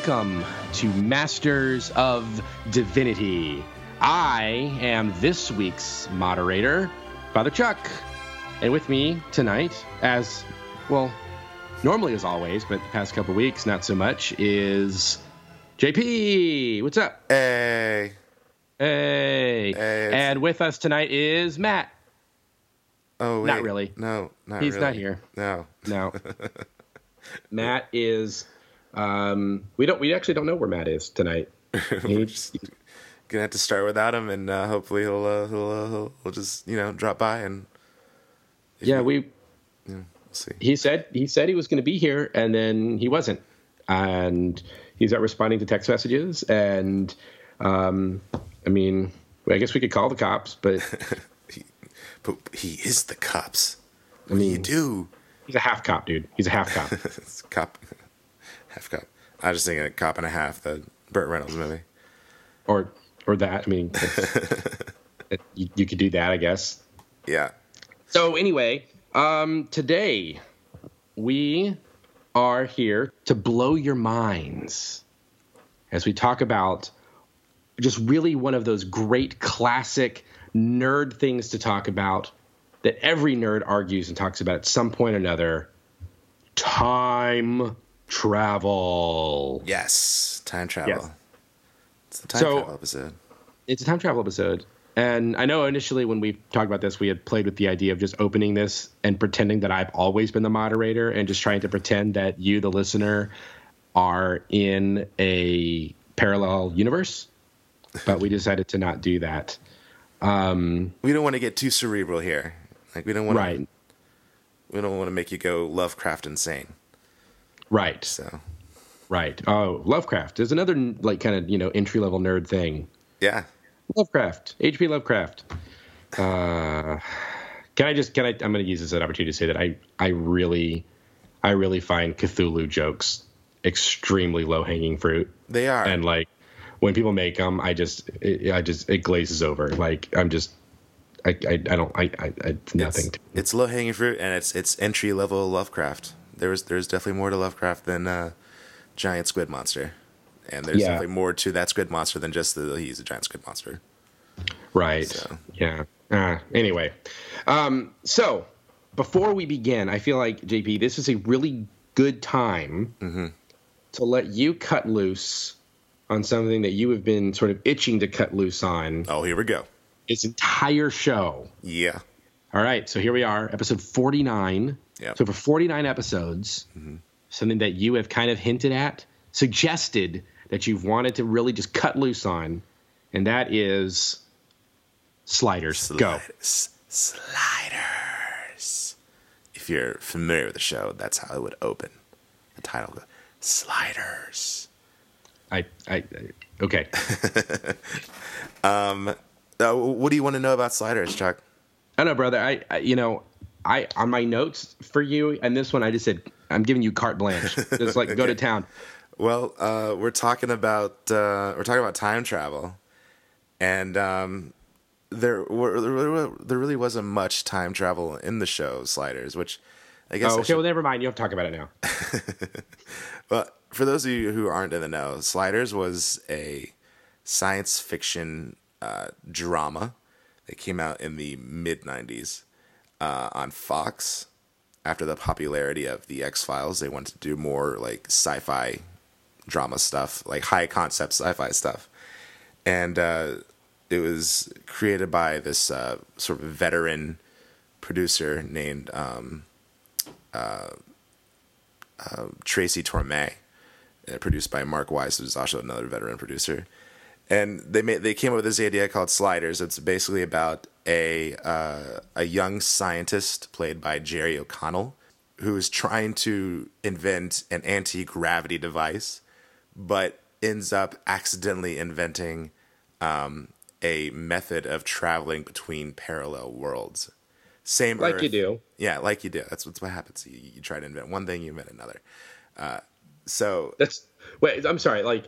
Welcome to Masters of Divinity. I am this week's moderator, Father Chuck. And with me tonight, as well, normally as always, but the past couple weeks, not so much, is JP. What's up? Hey. Hey. Hey. And with us tonight is Matt. Oh, wait. Not really. No, not He's really. not here. No. No. Matt is. Um, we don't. We actually don't know where Matt is tonight. We're just gonna have to start without him, and uh, hopefully he'll uh, he'll, uh, he'll he'll just you know drop by and yeah, we. we'll see. He said he said he was going to be here, and then he wasn't, and he's not responding to text messages. And um, I mean, I guess we could call the cops, but But he is the cops. I What do you mean, do? he's a half cop, dude. He's a half cop. cop, half cup. I was just thinking a cop and a half, the Burt Reynolds movie. or or that. I mean, you, you could do that, I guess. Yeah. So anyway, um, today we are here to blow your minds as we talk about just really one of those great classic nerd things to talk about that every nerd argues and talks about at some point or another time travel. Yes. Time travel. Yes. It's the time So- travel episode. It's a time travel episode. And I know initially when we talked about this, we had played with the idea of just opening this and pretending that I've always been the moderator and just trying to pretend that you, the listener, are in a parallel universe. But we decided to not do that. Um, We don't want to get too cerebral here. Like we don't want right. to. We don't want to make you go Lovecraft insane. Right. So Right. Oh, Lovecraft is another like kind of you know entry level nerd thing. yeah. Lovecraft, H.P. Lovecraft. Uh, can I just can I? I'm going to use this as an opportunity to say that I I really I really find Cthulhu jokes extremely low hanging fruit, They are. and like when people make them, I just it, I just it glazes over. Like I'm just I I, I don't I, I it's nothing. It's, it's low hanging fruit, and it's it's entry level Lovecraft. There's there's definitely more to Lovecraft than uh, giant squid monster, and there's Yeah. definitely more to that squid monster than just the he's a giant squid monster. Right. So. Yeah. Uh, anyway, um, so before we begin, I feel like JP, this is a really good time Mm-hmm. to let you cut loose on something that you have been sort of itching to cut loose on Oh, here we go. this entire show. Yeah, All right, so here we are, episode 49. Yep. So for 49 episodes, something that you have kind of hinted at, suggested that you've wanted to really just cut loose on, and that is sliders. Go. Sliders. If you're familiar with the show, that's how it would open. The title, goes, Sliders. I, I, I okay. Uh, what do you want to know about Sliders, Chuck? I don't know, brother. I, I, you know, I on my notes for you and this one, I just said I'm giving you carte blanche. Just like go to town. Well, uh, we're talking about uh, we're talking about time travel, and um, there were, there were- there really wasn't much time travel in the show Sliders, which I guess Oh, okay. should- Well, never mind. You have to talk about it now. But for those of you who aren't in the know, Sliders was a science fiction uh, drama that came out in the mid 90s uh, on Fox. After the popularity of the X Files, they wanted to do more like sci fi drama stuff, like high concept sci fi stuff. And uh, it was created by this uh, sort of veteran producer named um, Tracy Torme, uh, produced by Mark Weiss, who's also another veteran producer. And they made they came up with this idea called Sliders. It's basically about a uh, a young scientist played by Jerry O'Connell who is trying to invent an anti gravity device, but ends up accidentally inventing um, a method of traveling between parallel worlds. Same Like Earth. you do. Yeah, like you do. That's what's what happens. You, you try to invent one thing, you invent another. Uh, so That's wait. I'm sorry. Like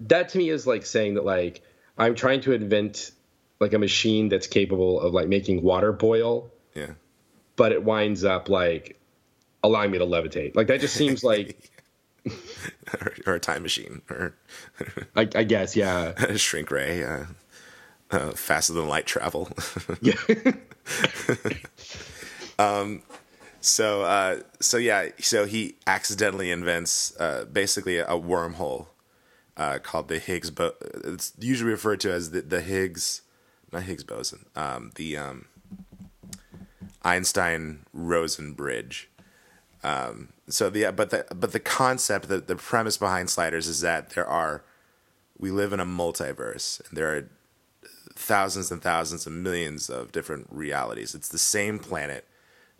that to me is like saying that like I'm trying to invent like a machine that's capable of like making water boil, yeah, but it winds up like allowing me to levitate. Like that just seems like or, or, a time machine, or I, I guess, yeah, a shrink ray, uh, uh, faster than light travel. yeah. um, so uh, so yeah, so he accidentally invents uh, basically a wormhole uh, called the Higgs. Bo- it's usually referred to as the, the Higgs, not Higgs boson, um, the um, Einstein Rosen bridge. Um, so the but the but the concept, the the premise behind Sliders is that there are, we live in a multiverse, and there are thousands and thousands and millions of different realities. It's the same planet,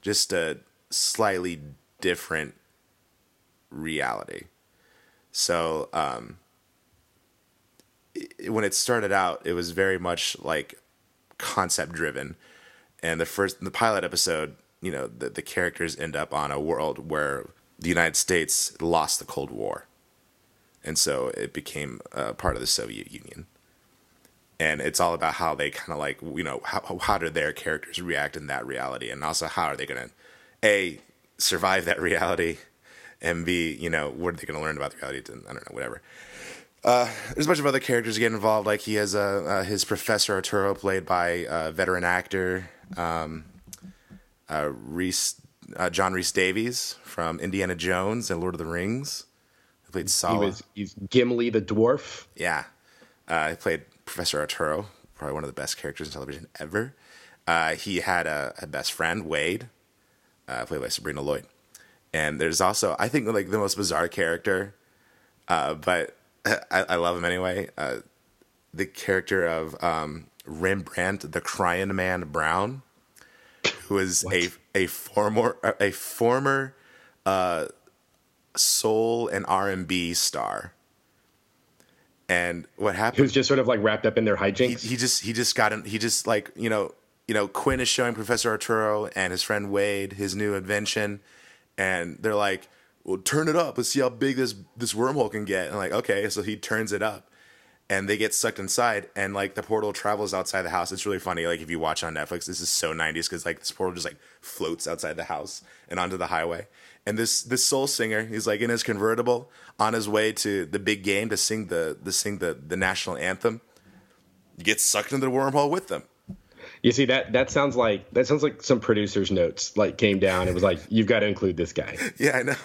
just a slightly different reality. So um, when it started out, it was very much like concept driven, and the first the pilot episode, you know, the the characters end up on a world where the United States lost the Cold War, and so it became uh, part of the Soviet Union. And it's all about how they kind of like you know how how do their characters react in that reality, and also how are they gonna a survive that reality, and b you know what are they gonna learn about the reality? I don't know whatever. Uh, there's a bunch of other characters get involved. Like he has a uh, his Professor Arturo, played by a veteran actor um, uh, Reese uh, John Rhys-Davies from Indiana Jones and Lord of the Rings. He played Sallah. He was he's Gimli the dwarf. Yeah, uh, he played Professor Arturo, probably one of the best characters in television ever. Uh, he had a, a, best friend Wade, played by Sabrina Lloyd. And there's also, I think, like the most bizarre character, but I, I love him anyway. Uh, the character of um, Rembrandt, the Crying Man Brown, who is a a former a former uh, soul and R and B star. And what happened? Who's just sort of like wrapped up in their hijinks. He, he just he just got in, he just like you know you know Quinn is showing Professor Arturo and his friend Wade his new invention, and they're like, well, turn it up. Let's see how big this this wormhole can get. And like, okay, so he turns it up, and they get sucked inside, and like the portal travels outside the house. It's really funny. Like if you watch on Netflix, this is so '90s because like this portal just like floats outside the house and onto the highway. And this this soul singer, he's like in his convertible on his way to the big game to sing the to sing the the national anthem. He gets sucked into the wormhole with them. You see that that sounds like that sounds like some producer's notes like came down. It was like you've got to include this guy. Yeah, I know.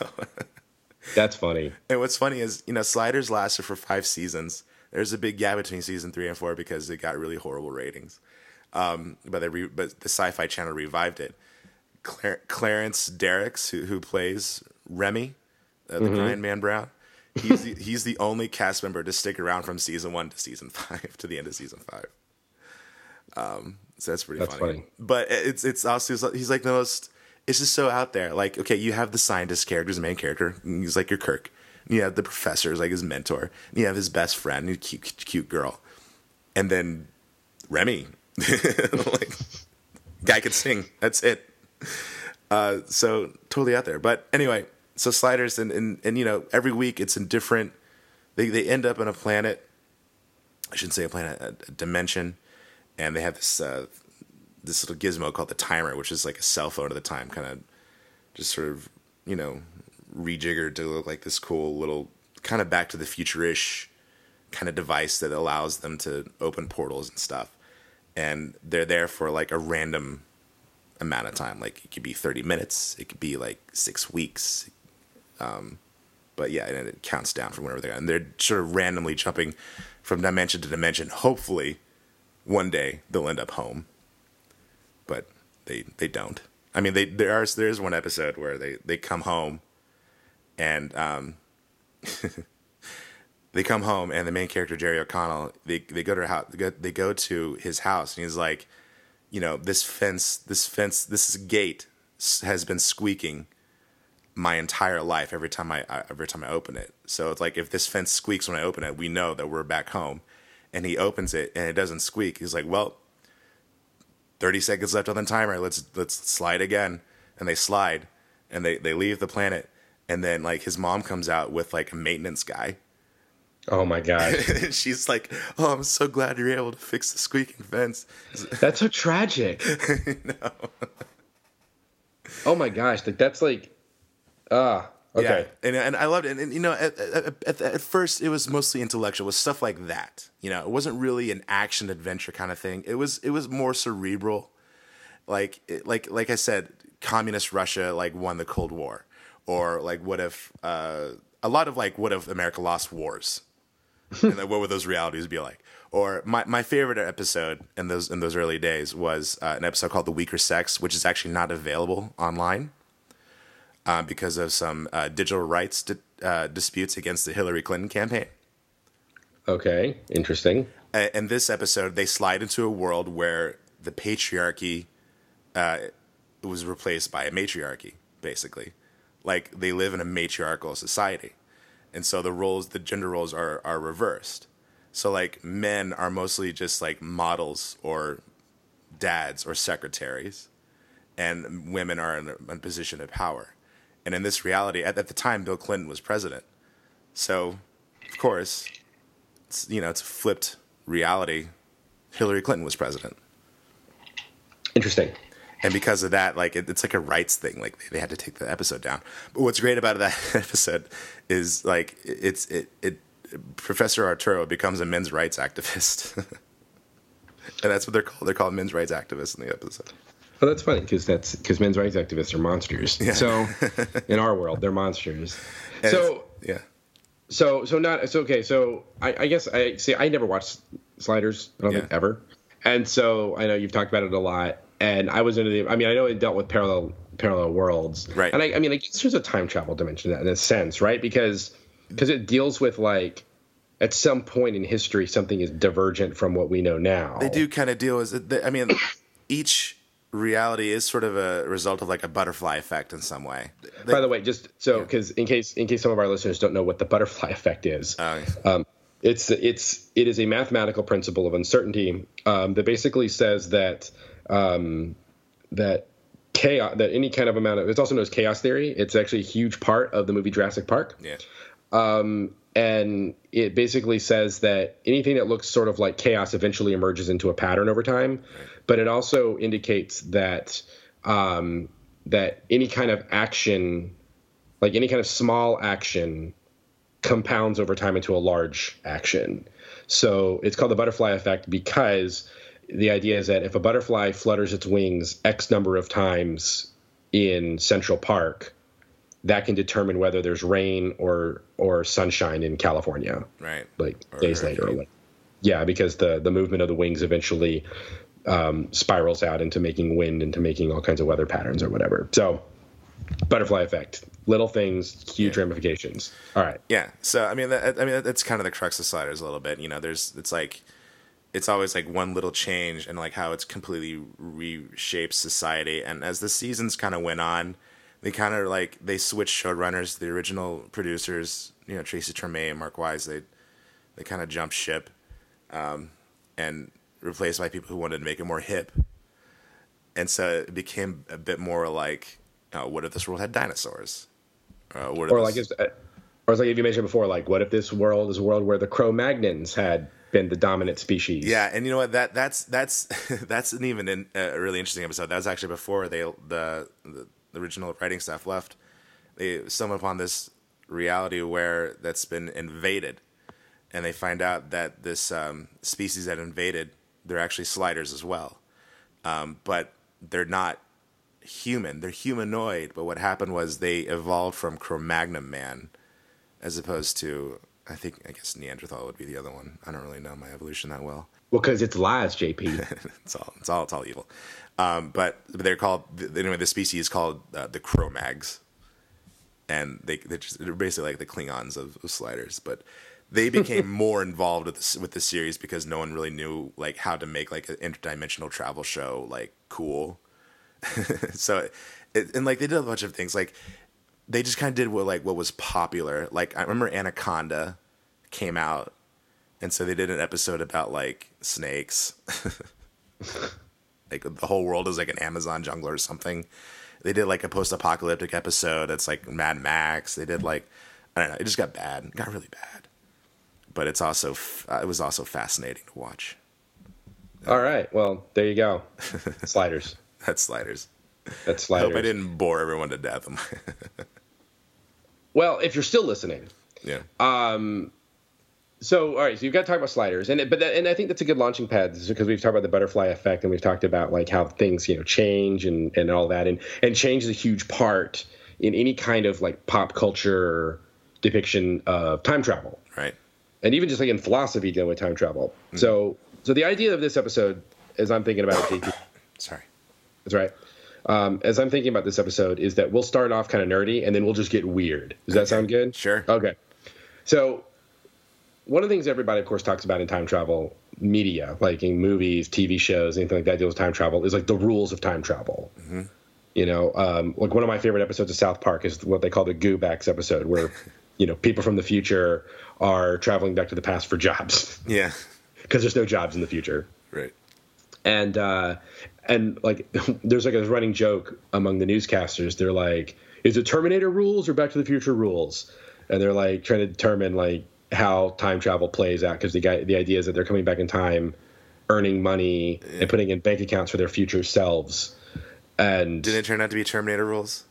That's funny. And what's funny is you know Sliders lasted for five seasons. There's a big gap between season three and four because it got really horrible ratings. Um, but they re- but the Sci-Fi Channel revived it. Clar- Clarence Derricks, who who plays Remy, uh, the mm-hmm. Man Brown, he's the, he's the only cast member to stick around from season one to season five to the end of season five. Um, so that's pretty that's funny. funny. But it's it's also he's like the most. It's just so out there. Like okay, you have the scientist character, the main character. He's like your Kirk. You have the professor, he's like his mentor. You have his best friend, a cute, cute girl, and then Remy, like guy could sing. That's it. Uh, so totally out there. But anyway, so sliders and, and and you know every week it's in different. They they end up on a planet. I shouldn't say a planet, a, a dimension and they have this uh, this little gizmo called the timer, which is like a cell phone at the time, kind of just sort of you know rejiggered to look like this cool little kind of back to the future ish kind of device that allows them to open portals and stuff. And they're there for like a random amount of time. Like it could be 30 minutes, it could be like six weeks. Um, but yeah, and it counts down from whenever they're and they're sort of randomly jumping from dimension to dimension, hopefully one day they'll end up home, but they they don't. I mean, they there are there is one episode where they they come home, and um, they come home and the main character Jerry O'Connell they they go to her house they go, they go to his house and he's like, you know, this fence this fence this gate has been squeaking my entire life every time I every time I open it. So it's like if this fence squeaks when I open it, we know that we're back home and he opens it and it doesn't squeak. He's like, "Well, 30 seconds left on the timer. Let's let's slide again." And they slide and they they leave the planet and then like his mom comes out with like a maintenance guy. Oh my god. She's like, "Oh, I'm so glad you're able to fix the squeaking fence." That's so tragic. no. oh my gosh, like that's like ah, uh, Okay. Yeah. And, and I loved it. And, and you know, at, at, at, at first it was mostly intellectual, it was stuff like that. You know, it wasn't really an action adventure kind of thing. It was it was more cerebral. Like it, like like I said, communist Russia like won the Cold War, or like what if uh, a lot of like what if America lost wars, and like, what would those realities be like? Or my, my favorite episode in those in those early days was uh, an episode called "The Weaker Sex," which is actually not available online uh, because of some uh, digital rights di- uh, disputes against the Hillary Clinton campaign. Okay, interesting. And this episode, they slide into a world where the patriarchy uh, was replaced by a matriarchy, basically. Like they live in a matriarchal society, and so the roles, the gender roles, are are reversed. So like men are mostly just like models or dads or secretaries, and women are in a, in a position of power. And in this reality, at, at the time, Bill Clinton was president. So, of course, it's, you know, it's a flipped reality. Hillary Clinton was president. Interesting. And because of that, like it, it's like a rights thing. Like they, they had to take the episode down. But what's great about that episode is like it's it it Professor Arturo becomes a men's rights activist, and that's what they're called. They're called men's rights activists in the episode. Well, that's funny because that's because men's rights activists are monsters. So, in our world, they're monsters. And so yeah, So so not so okay. So I, I guess I see. I never watched Sliders. I don't think ever. And so I know you've talked about it a lot. And I was into the. I mean, I know it dealt with parallel parallel worlds. Right. And I, I mean, I guess there's a time travel dimension in a sense, right? Because because it deals with like at some point in history something is divergent from what we know now. they do kind of deal with. I mean, each reality is sort of a result of like a butterfly effect in some way. They- By the way, just so because in case in case some of our listeners don't know what the butterfly effect is, Oh, um, it's it's it is a mathematical principle of uncertainty um, that basically says that um, that chaos that any kind of amount of it's also known as chaos theory. It's actually a huge part of the movie Jurassic Park yeah, and it basically says that anything that looks sort of like chaos eventually emerges into a pattern over time. But it also indicates that um, that any kind of action, like any kind of small action, compounds over time into a large action. So it's called the butterfly effect because the idea is that if a butterfly flutters its wings X number of times in Central Park, that can determine whether there's rain or or sunshine in California, right. like Or days later. Like, yeah, because the the movement of the wings eventually um, spirals out into making wind, into making all kinds of weather patterns or whatever. So, butterfly effect, little things, huge Yeah. ramifications. All right. Yeah. So I mean, that, I mean, that's kind of the crux of sliders a little bit. You know, there's it's like it's always like one little change and like how it's completely reshaped society. And as the seasons kind of went on, they kind of like they switched showrunners. The original producers, you know, Tracy Torme, and Mark Weiss, they they kind of jumped ship um, and replaced by people who wanted to make it more hip. And so it became a bit more like, uh, what if this world had dinosaurs? Uh, what Or this- like, if, or it's like if you mentioned before, like, what if this world is a world where the Cro-Magnons had been the dominant species? Yeah, and you know what? That that's that's that's an even in, uh, a really interesting episode. That was actually before they the the, the original writing staff left. They stumbled upon this reality where that's been invaded, and they find out that this um, species that invaded they're actually sliders as well, um, but they're not human. They're humanoid. But what happened was they evolved from Cro-Magnon man, as opposed to I think I guess Neanderthal would be the other one. I don't really know my evolution that well Well, because it's lies, JP. it's all it's all it's all evil. Um, but they're called anyway. The species is called uh, the Kromaggs, and they they're, just, they're basically like the Klingons of, of sliders. But they became more involved with this with the series because no one really knew like how to make like an interdimensional travel show like cool. so, it, and like they did a bunch of things like they just kind of did what like what was popular. Like I remember Anaconda came out, and so they did an episode about like snakes. like the whole world is like an Amazon jungle or something. They did like a post-apocalyptic episode. It's like Mad Max. They did like I don't know. It just got bad. It got really bad. But it's also f- uh, it was also fascinating to watch. All right. Well, there you go. Sliders. That's sliders. That's sliders. I hope. I didn't bore everyone to death. Well, if you're still listening, Yeah. um, so all right, so you've got to talk about sliders, and but that, and I think that's a good launching pad because we've talked about the butterfly effect, and we've talked about like how things you know change and and all that, and and change is a huge part in any kind of like pop culture depiction of time travel, right. and even just like in philosophy dealing with time travel. So so the idea of this episode, as I'm thinking about it, Sorry. that's right. Um, as I'm thinking about this episode, is that we'll start off kind of nerdy and then we'll just get weird. Does that sound good? Sure. Okay. So, one of the things everybody, of course, talks about in time travel media, like in movies, TV shows, anything like that deals with time travel, is like the rules of time travel. You know, um, like one of my favorite episodes of South Park is what they call the Goobacks episode, where you know people from the future are traveling back to the past for jobs Yeah. because there's no jobs in the future Right. and uh, and like there's like a running joke among the newscasters. They're like, "Is it Terminator rules or Back to the Future rules?" And they're like trying to determine like how time travel plays out because the guy the idea is that they're coming back in time, earning money and putting in bank accounts for their future selves. And Didn't it turn out to be Terminator rules?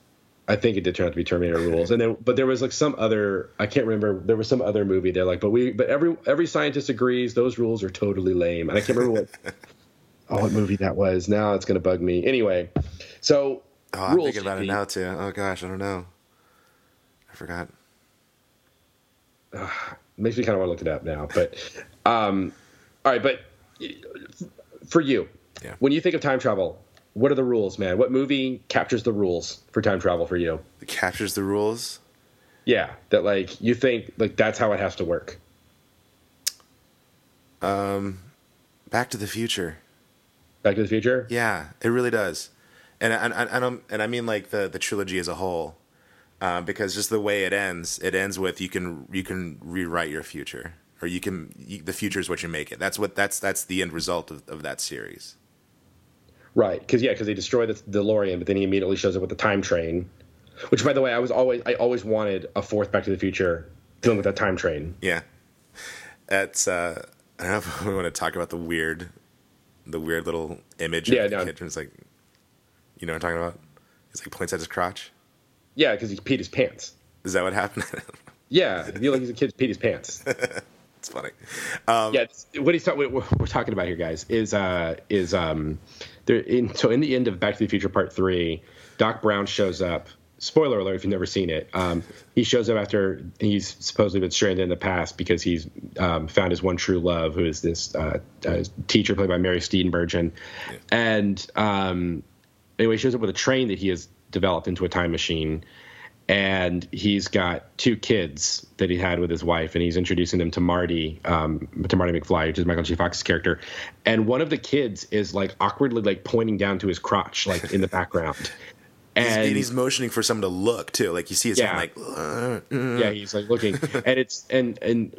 I think it did turn out to be Terminator rules. And then, but there was like some other, I can't remember. There was some other movie. They're like, but we, but every every scientist agrees those rules are totally lame. And I can't remember what, oh, what movie that was. Now it's gonna bug me. Anyway, so Oh, I'm rules, thinking about it now too. Oh gosh, I don't know. I forgot. Makes me kind of want to look it up now. But, um, all right, but for you, Yeah. when you think of time travel, what are the rules, man? What movie captures the rules for time travel for you? It captures the rules. Yeah, that like you think like that's how it has to work. Um, Back to the Future. Back to the Future. Yeah, it really does, and and and, and, and I mean like the the trilogy as a whole, uh, because just the way it ends, it ends with you can you can rewrite your future, or you can you, the future is what you make it. That's what that's that's the end result of, of that series. Right, because yeah, because they destroy the DeLorean, but then he immediately shows up with the time train. Which, by the way, I was always I always wanted a fourth Back to the Future dealing with that time train. Yeah, that's. Uh, I don't know if we want to talk about the weird, the weird little image. Yeah, of the no. kid. It's like, you know what I'm talking about? It's like points at his crotch. Yeah, because he peed his pants. Is that what happened? Yeah, I feel like he's a kid peed his pants. it's funny. Um, yeah, what he's talking, what we're talking about here, guys, is uh is um there in so in the end of Back to the Future Part Three, Doc Brown shows up. Spoiler alert if you've never seen it. Um, he shows up after he's supposedly been stranded in the past because he's um, found his one true love, who is this uh, uh, teacher played by Mary Steenburgen, and um, anyway, he shows up with a train that he has developed into a time machine, and he's got two kids that he had with his wife, and he's introducing them to Marty, um, to Marty McFly, which is Michael J. Fox's character, and one of the kids is like awkwardly like pointing down to his crotch, like in the background, and and he's motioning for someone to look too. Like you see his Yeah. hand, like uh, uh, yeah, he's like looking, and it's and and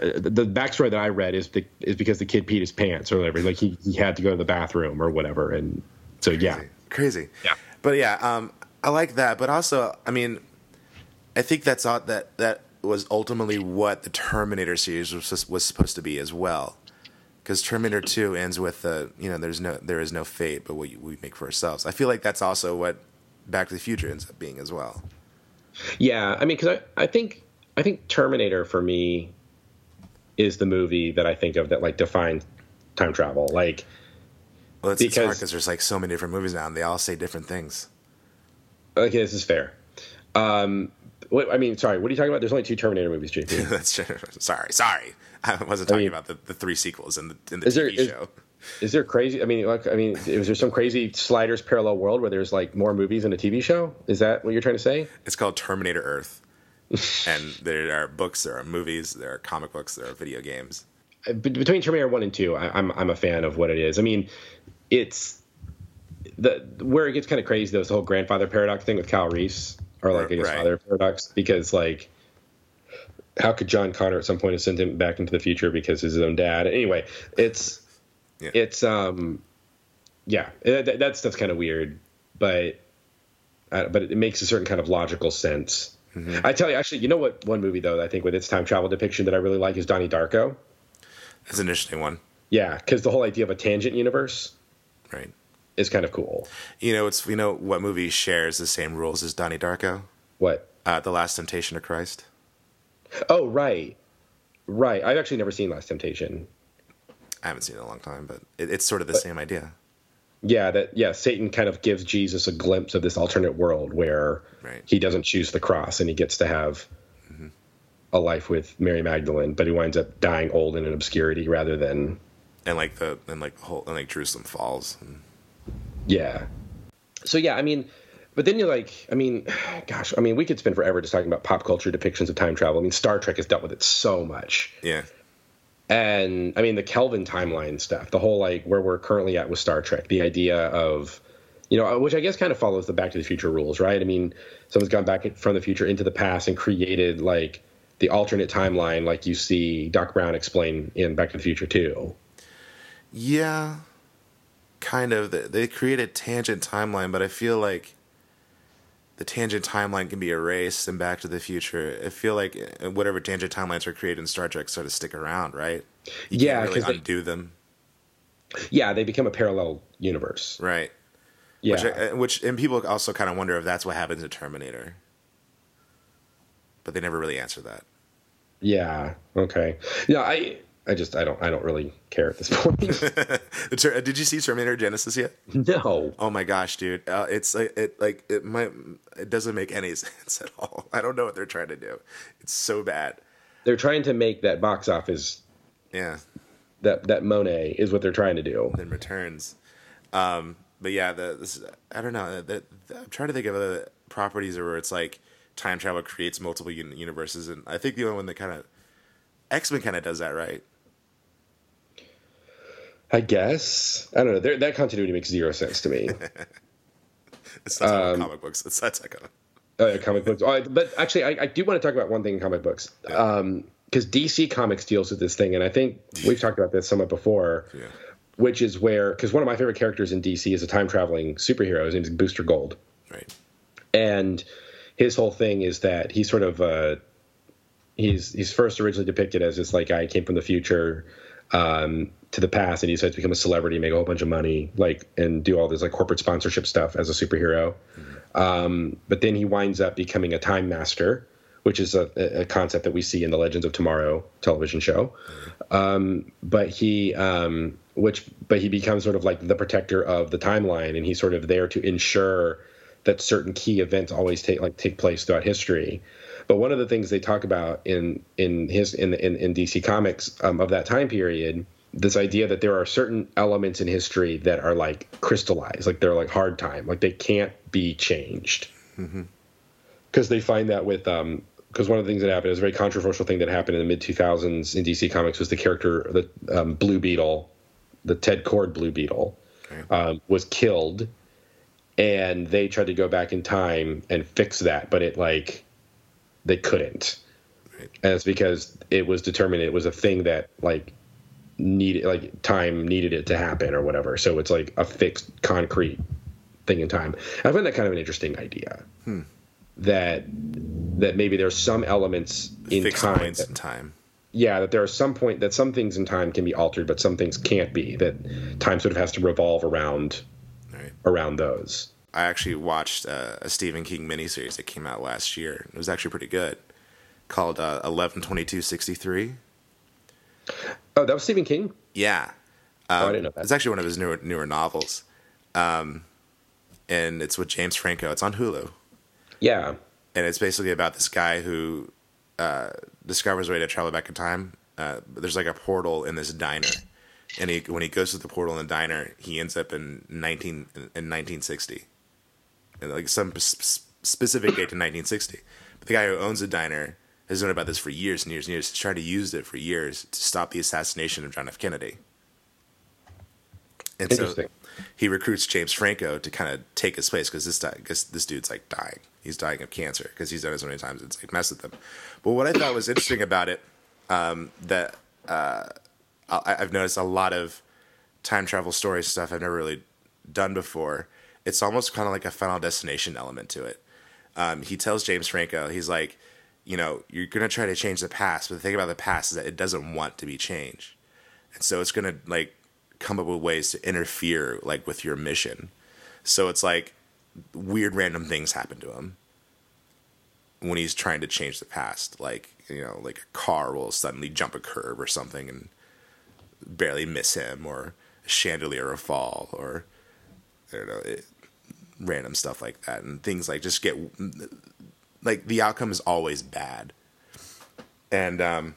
uh, the backstory that I read is the, is because the kid peed his pants or whatever, like he he had to go to the bathroom or whatever, and so yeah, crazy. crazy. Yeah. But yeah, um, I like that. But also, I mean, I think that's all, that that was ultimately what the Terminator series was was supposed to be as well. Because Terminator Two ends with the you know there's no there is no fate, but we we make for ourselves. I feel like that's also what Back to the Future ends up being as well. Yeah, I mean, because I, I think I think Terminator for me is the movie that I think of that like defined time travel. Like, Well, it's, it's hard Because- because there's like so many different movies now, and they all say different things. okay, this is fair. Um, what, I mean, sorry, what are you talking about? There's only two Terminator movies, JP. That's sorry, sorry. I wasn't talking mean- about the, the three sequels in the in the Is there- TV is- show. is there crazy? I mean, like, I mean, is there some crazy Sliders parallel world where there's like more movies than a TV show? Is that what you're trying to say? It's called Terminator Earth, and there are books, there are movies, there are comic books, there are video games. Uh, between Terminator One and Two, I, I'm I'm a fan of what it is. I mean, it's the where it gets kind of crazy though is the whole grandfather paradox thing with Kyle Reese, or like I guess Right. father paradox, because like. How could John Connor at some point have sent him back into the future because he's his own dad? Anyway, it's Yeah. it's um yeah that, that- that's kind of weird but uh, but it makes a certain kind of logical sense i tell you actually you know what one movie though that i think with its time travel depiction that i really like is donnie darko That's an interesting one, yeah because the whole idea of a tangent universe right? is kind of cool You know, it's you know what movie shares the same rules as Donnie Darko? what Uh, the Last Temptation of Christ. Oh, right, right. I've actually never seen Last Temptation. I haven't seen it in a long time, but it, it's sort of the but, same idea. Yeah, that yeah, Satan kind of gives Jesus a glimpse of this alternate world where right. he doesn't choose the cross and he gets to have mm-hmm. a life with Mary Magdalene, but he winds up dying old and in obscurity rather than and like the and like the whole and like Jerusalem falls. And... Yeah. So yeah, I mean, but then you're like, I mean, gosh, I mean, we could spend forever just talking about pop culture depictions of time travel. I mean, Star Trek has dealt with it so much. Yeah. And I mean, the Kelvin timeline stuff, the whole like where we're currently at with Star Trek, the idea of, you know, which I guess kind of follows the Back to the Future rules, right? I mean, someone's gone back from the future into the past and created like the alternate timeline, like you see Doc Brown explain in Back to the Future too. Yeah, kind of. They create a tangent timeline, but I feel like the tangent timeline can be erased in Back to the Future. I feel like uh, whatever tangent timelines are created in Star Trek sort of stick around, right? You yeah, because really undo they, them. Yeah, they become a parallel universe. Right. Yeah. Which, uh, which and people also kind of wonder if that's what happens in Terminator. But they never really answer that. Yeah. Okay. Yeah. I I just I don't I don't really care at this point. Did you see Terminator Genisys yet? No. Oh my gosh, dude! Uh, it's like it like it might it doesn't make any sense at all. I don't know what they're trying to do. It's so bad. They're trying to make that box office. Yeah. That that Monet is what they're trying to do. Then returns. Um, but yeah, the this I don't know. The, the, I'm trying to think of other properties where it's like time travel creates multiple universes, and I think the only one that kind of X Men kind of does that, right? I guess I don't know. that continuity makes zero sense to me. it's not um, comic books. It's that's like a uh, comic books. Oh, but actually, I, I, do want to talk about one thing in comic books. Yeah. Um, because DC Comics deals with this thing, and I think we've talked about this somewhat before. Yeah. Which is where, because one of my favorite characters in DC is a time traveling superhero. His name is Booster Gold. Right. And his whole thing is that he's sort of uh, he's he's first originally depicted as this like guy came from the future um, to the past and he decides to become a celebrity, make a whole bunch of money, like and do all this like corporate sponsorship stuff as a superhero. Mm-hmm. Um, but then he winds up becoming a time master, which is a, a, concept that we see in the Legends of Tomorrow television show. Um, but he, um, which, but he becomes sort of like the protector of the timeline, and he's sort of there to ensure that certain key events always take like take place throughout history. But one of the things they talk about in in his in in, in DC Comics um, of that time period, this idea that there are certain elements in history that are like crystallized, like they're like hard time, like they can't be changed. Because mm-hmm. they find that with um, because one of the things that happened is a very controversial thing that happened in the mid 2000s in DC Comics was the character the um, Blue Beetle, the Ted Kord Blue Beetle, okay. um, was killed, and they tried to go back in time and fix that, but it like they couldn't. Right. And it's because it was determined it was a thing that like needed like time needed it to happen or whatever. So it's like a fixed concrete thing in time. I find that kind of an interesting idea. Hmm. That that maybe there's some elements in fixed time. Points that, in time. Yeah, that there are some point that some things in time can be altered, but some things can't be. That time sort of has to revolve around right. around those. I actually watched uh, a Stephen King miniseries that came out last year. It was actually pretty good, called uh, Eleven Twenty Two Sixty Three. Oh, that was Stephen King. Yeah, um, oh, I didn't know that. It's actually one of his newer newer novels, um, and it's with James Franco. It's on Hulu. Yeah, and it's basically about this guy who uh, discovers a way to travel back in time. Uh, there's like a portal in this diner, and he when he goes to the portal in the diner, he ends up in nineteen in nineteen sixty like some specific date to 1960. But the guy who owns the diner has known about this for years and years and years. He's tried to use it for years to stop the assassination of John F. Kennedy. And so he recruits James Franco to kind of take his place because this this dude's like dying. He's dying of cancer because he's done it so many times. It's like mess with him. But what I thought was interesting about it um, that uh, I, I've noticed a lot of time travel story stuff I've never really done before it's almost kind of like a final destination element to it. Um, he tells James Franco, he's like, you know, you're gonna try to change the past, but the thing about the past is that it doesn't want to be changed, and so it's gonna like come up with ways to interfere like with your mission. So it's like weird random things happen to him. when he's trying to change the past. Like you know, like a car will suddenly jump a curb or something and barely miss him, or a chandelier will fall, or I don't know, it, random stuff like that, and things like just get like the outcome is always bad. And um,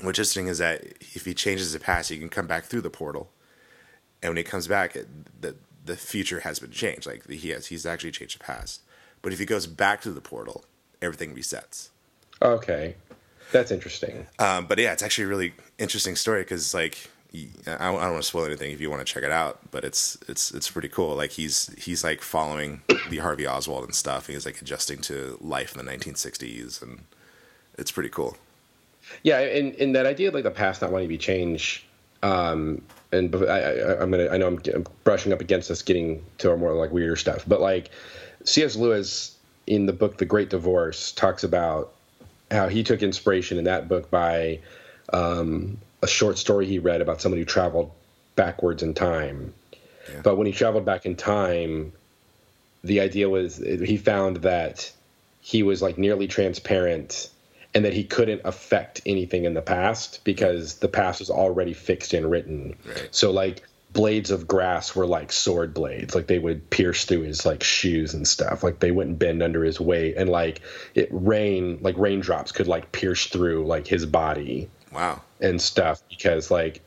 what's interesting is that if he changes the past, he can come back through the portal, and when he comes back, it, the the future has been changed. Like he has, he's actually changed the past. But if he goes back to the portal, everything resets. Okay, that's interesting. Um, but yeah, it's actually a really interesting story because like I don't, want to spoil anything if you want to check it out, but it's it's it's pretty cool. Like he's he's like following the Harvey Oswald and stuff. And He's like adjusting to life in the 1960s, and it's pretty cool. Yeah, and, and that idea of like the past not wanting to be changed. Um, and I, am gonna I know I'm, I'm brushing up against us getting to our more like weirder stuff, but like C.S. Lewis in the book The Great Divorce talks about how he took inspiration in that book by um, a short story he read about somebody who traveled backwards in time. Yeah. But when he traveled back in time, the idea was he found that he was like nearly transparent and that he couldn't affect anything in the past because the past was already fixed and written. Right. So like blades of grass were like sword blades like they would pierce through his like shoes and stuff like they wouldn't bend under his weight and like it rain like raindrops could like pierce through like his body wow and stuff because like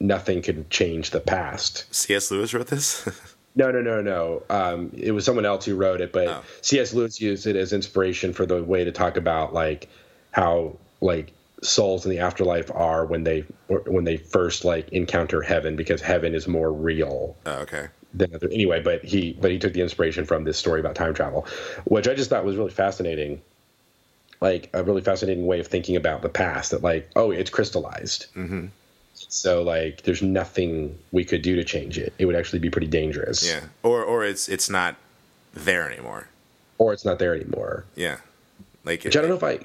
nothing could change the past cs lewis wrote this no no no no um, it was someone else who wrote it but oh. cs lewis used it as inspiration for the way to talk about like how like souls in the afterlife are when they when they first like encounter heaven because heaven is more real. Oh, okay. Than other, anyway, but he but he took the inspiration from this story about time travel, which I just thought was really fascinating. Like a really fascinating way of thinking about the past. That like oh it's crystallized. Mm-hmm. So like there's nothing we could do to change it. It would actually be pretty dangerous. Yeah. Or or it's it's not there anymore. Or it's not there anymore. Yeah. Like which it, I don't know if I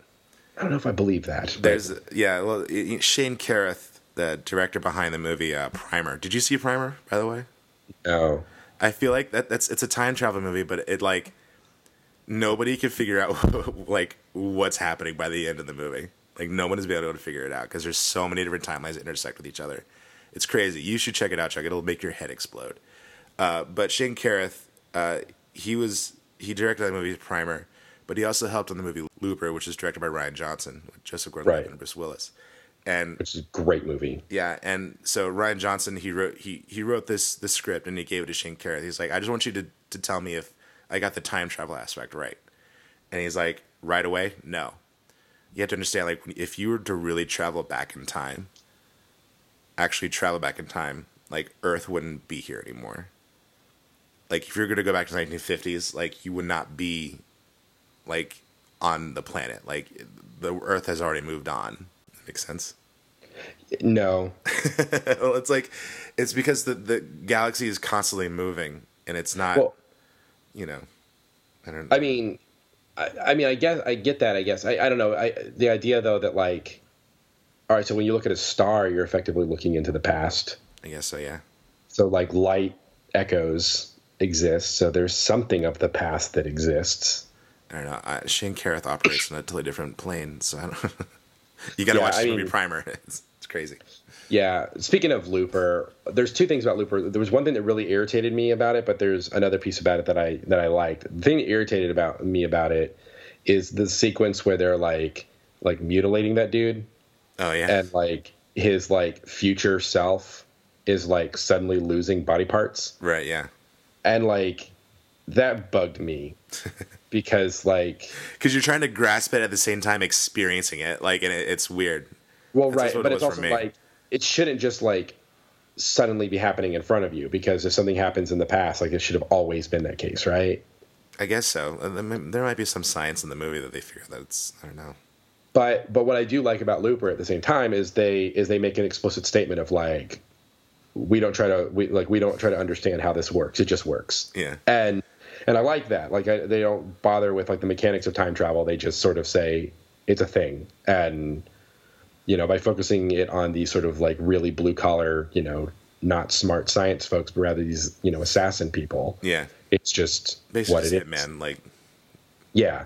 I don't know if I believe that. There's yeah, well, Shane Carruth, the director behind the movie uh, Primer. Did you see Primer, by the way? No. I feel like that that's it's a time travel movie, but it like nobody can figure out like what's happening by the end of the movie. Like no one has been able to figure it out because there's so many different timelines that intersect with each other. It's crazy. You should check it out, Chuck. It'll make your head explode. Uh, but Shane Carruth, uh, he was he directed that movie Primer but he also helped on the movie Looper, which is directed by Rian Johnson with Joseph Gordon-Levitt right. and Bruce Willis. And which is a great movie. Yeah, and so Rian Johnson he wrote he he wrote this this script and he gave it to Shane Carruth. He's like, I just want you to to tell me if I got the time travel aspect right. And he's like, right away, no. You have to understand, like, if you were to really travel back in time, actually travel back in time, like Earth wouldn't be here anymore. Like, if you're going to go back to the 1950s, like, you would not be like on the planet. Like the Earth has already moved on. Makes sense. No. well, it's like it's because the the galaxy is constantly moving, and it's not. Well, you know, I don't. Know. I mean, I, I, mean, I guess I get that. I guess I, I don't know. I the idea though that like, all right, so when you look at a star, you're effectively looking into the past. I guess so. Yeah. So like light echoes exist, so there's something of the past that exists. I don't know. I, Shane Carruth operates on a totally different plane, so I don't. you got to yeah, watch this movie Primer. It's, it's crazy. Yeah. Speaking of Looper, there's two things about Looper. There was one thing that really irritated me about it, but there's another piece about it that I that I liked. The thing that irritated about me about it is the sequence where they're like like mutilating that dude. Oh yeah. And like his like future self is like suddenly losing body parts. Right. Yeah. And like that bugged me because like because you're trying to grasp it at the same time experiencing it like and it, it's weird well That's right but it's also like it shouldn't just like suddenly be happening in front of you because if something happens in the past like it should have always been that case right? I guess so. There might be some science in the movie that they figure that it's i don't know. But but what i do like about looper at the same time is they is they make an explicit statement of like we don't try to we like we don't try to understand how this works. It just works. Yeah. And and I like that. Like I, they don't bother with like the mechanics of time travel. They just sort of say it's a thing, and you know, by focusing it on these sort of like really blue collar, you know, not smart science folks, but rather these you know assassin people. Yeah, it's just Basically what it is, man. Like, yeah.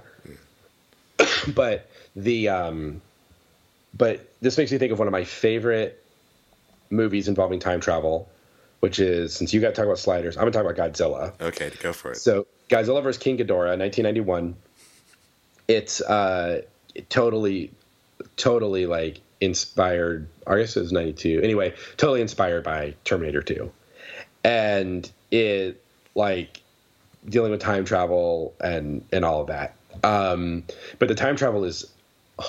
but the um, but this makes me think of one of my favorite movies involving time travel, which is since you got to talk about sliders, I'm gonna talk about Godzilla. Okay, go for it. So Godzilla vs King Ghidorah, 1991. It's uh, totally, totally like inspired. I guess it was 92. Anyway, totally inspired by Terminator 2, and it like dealing with time travel and and all of that. Um, but the time travel is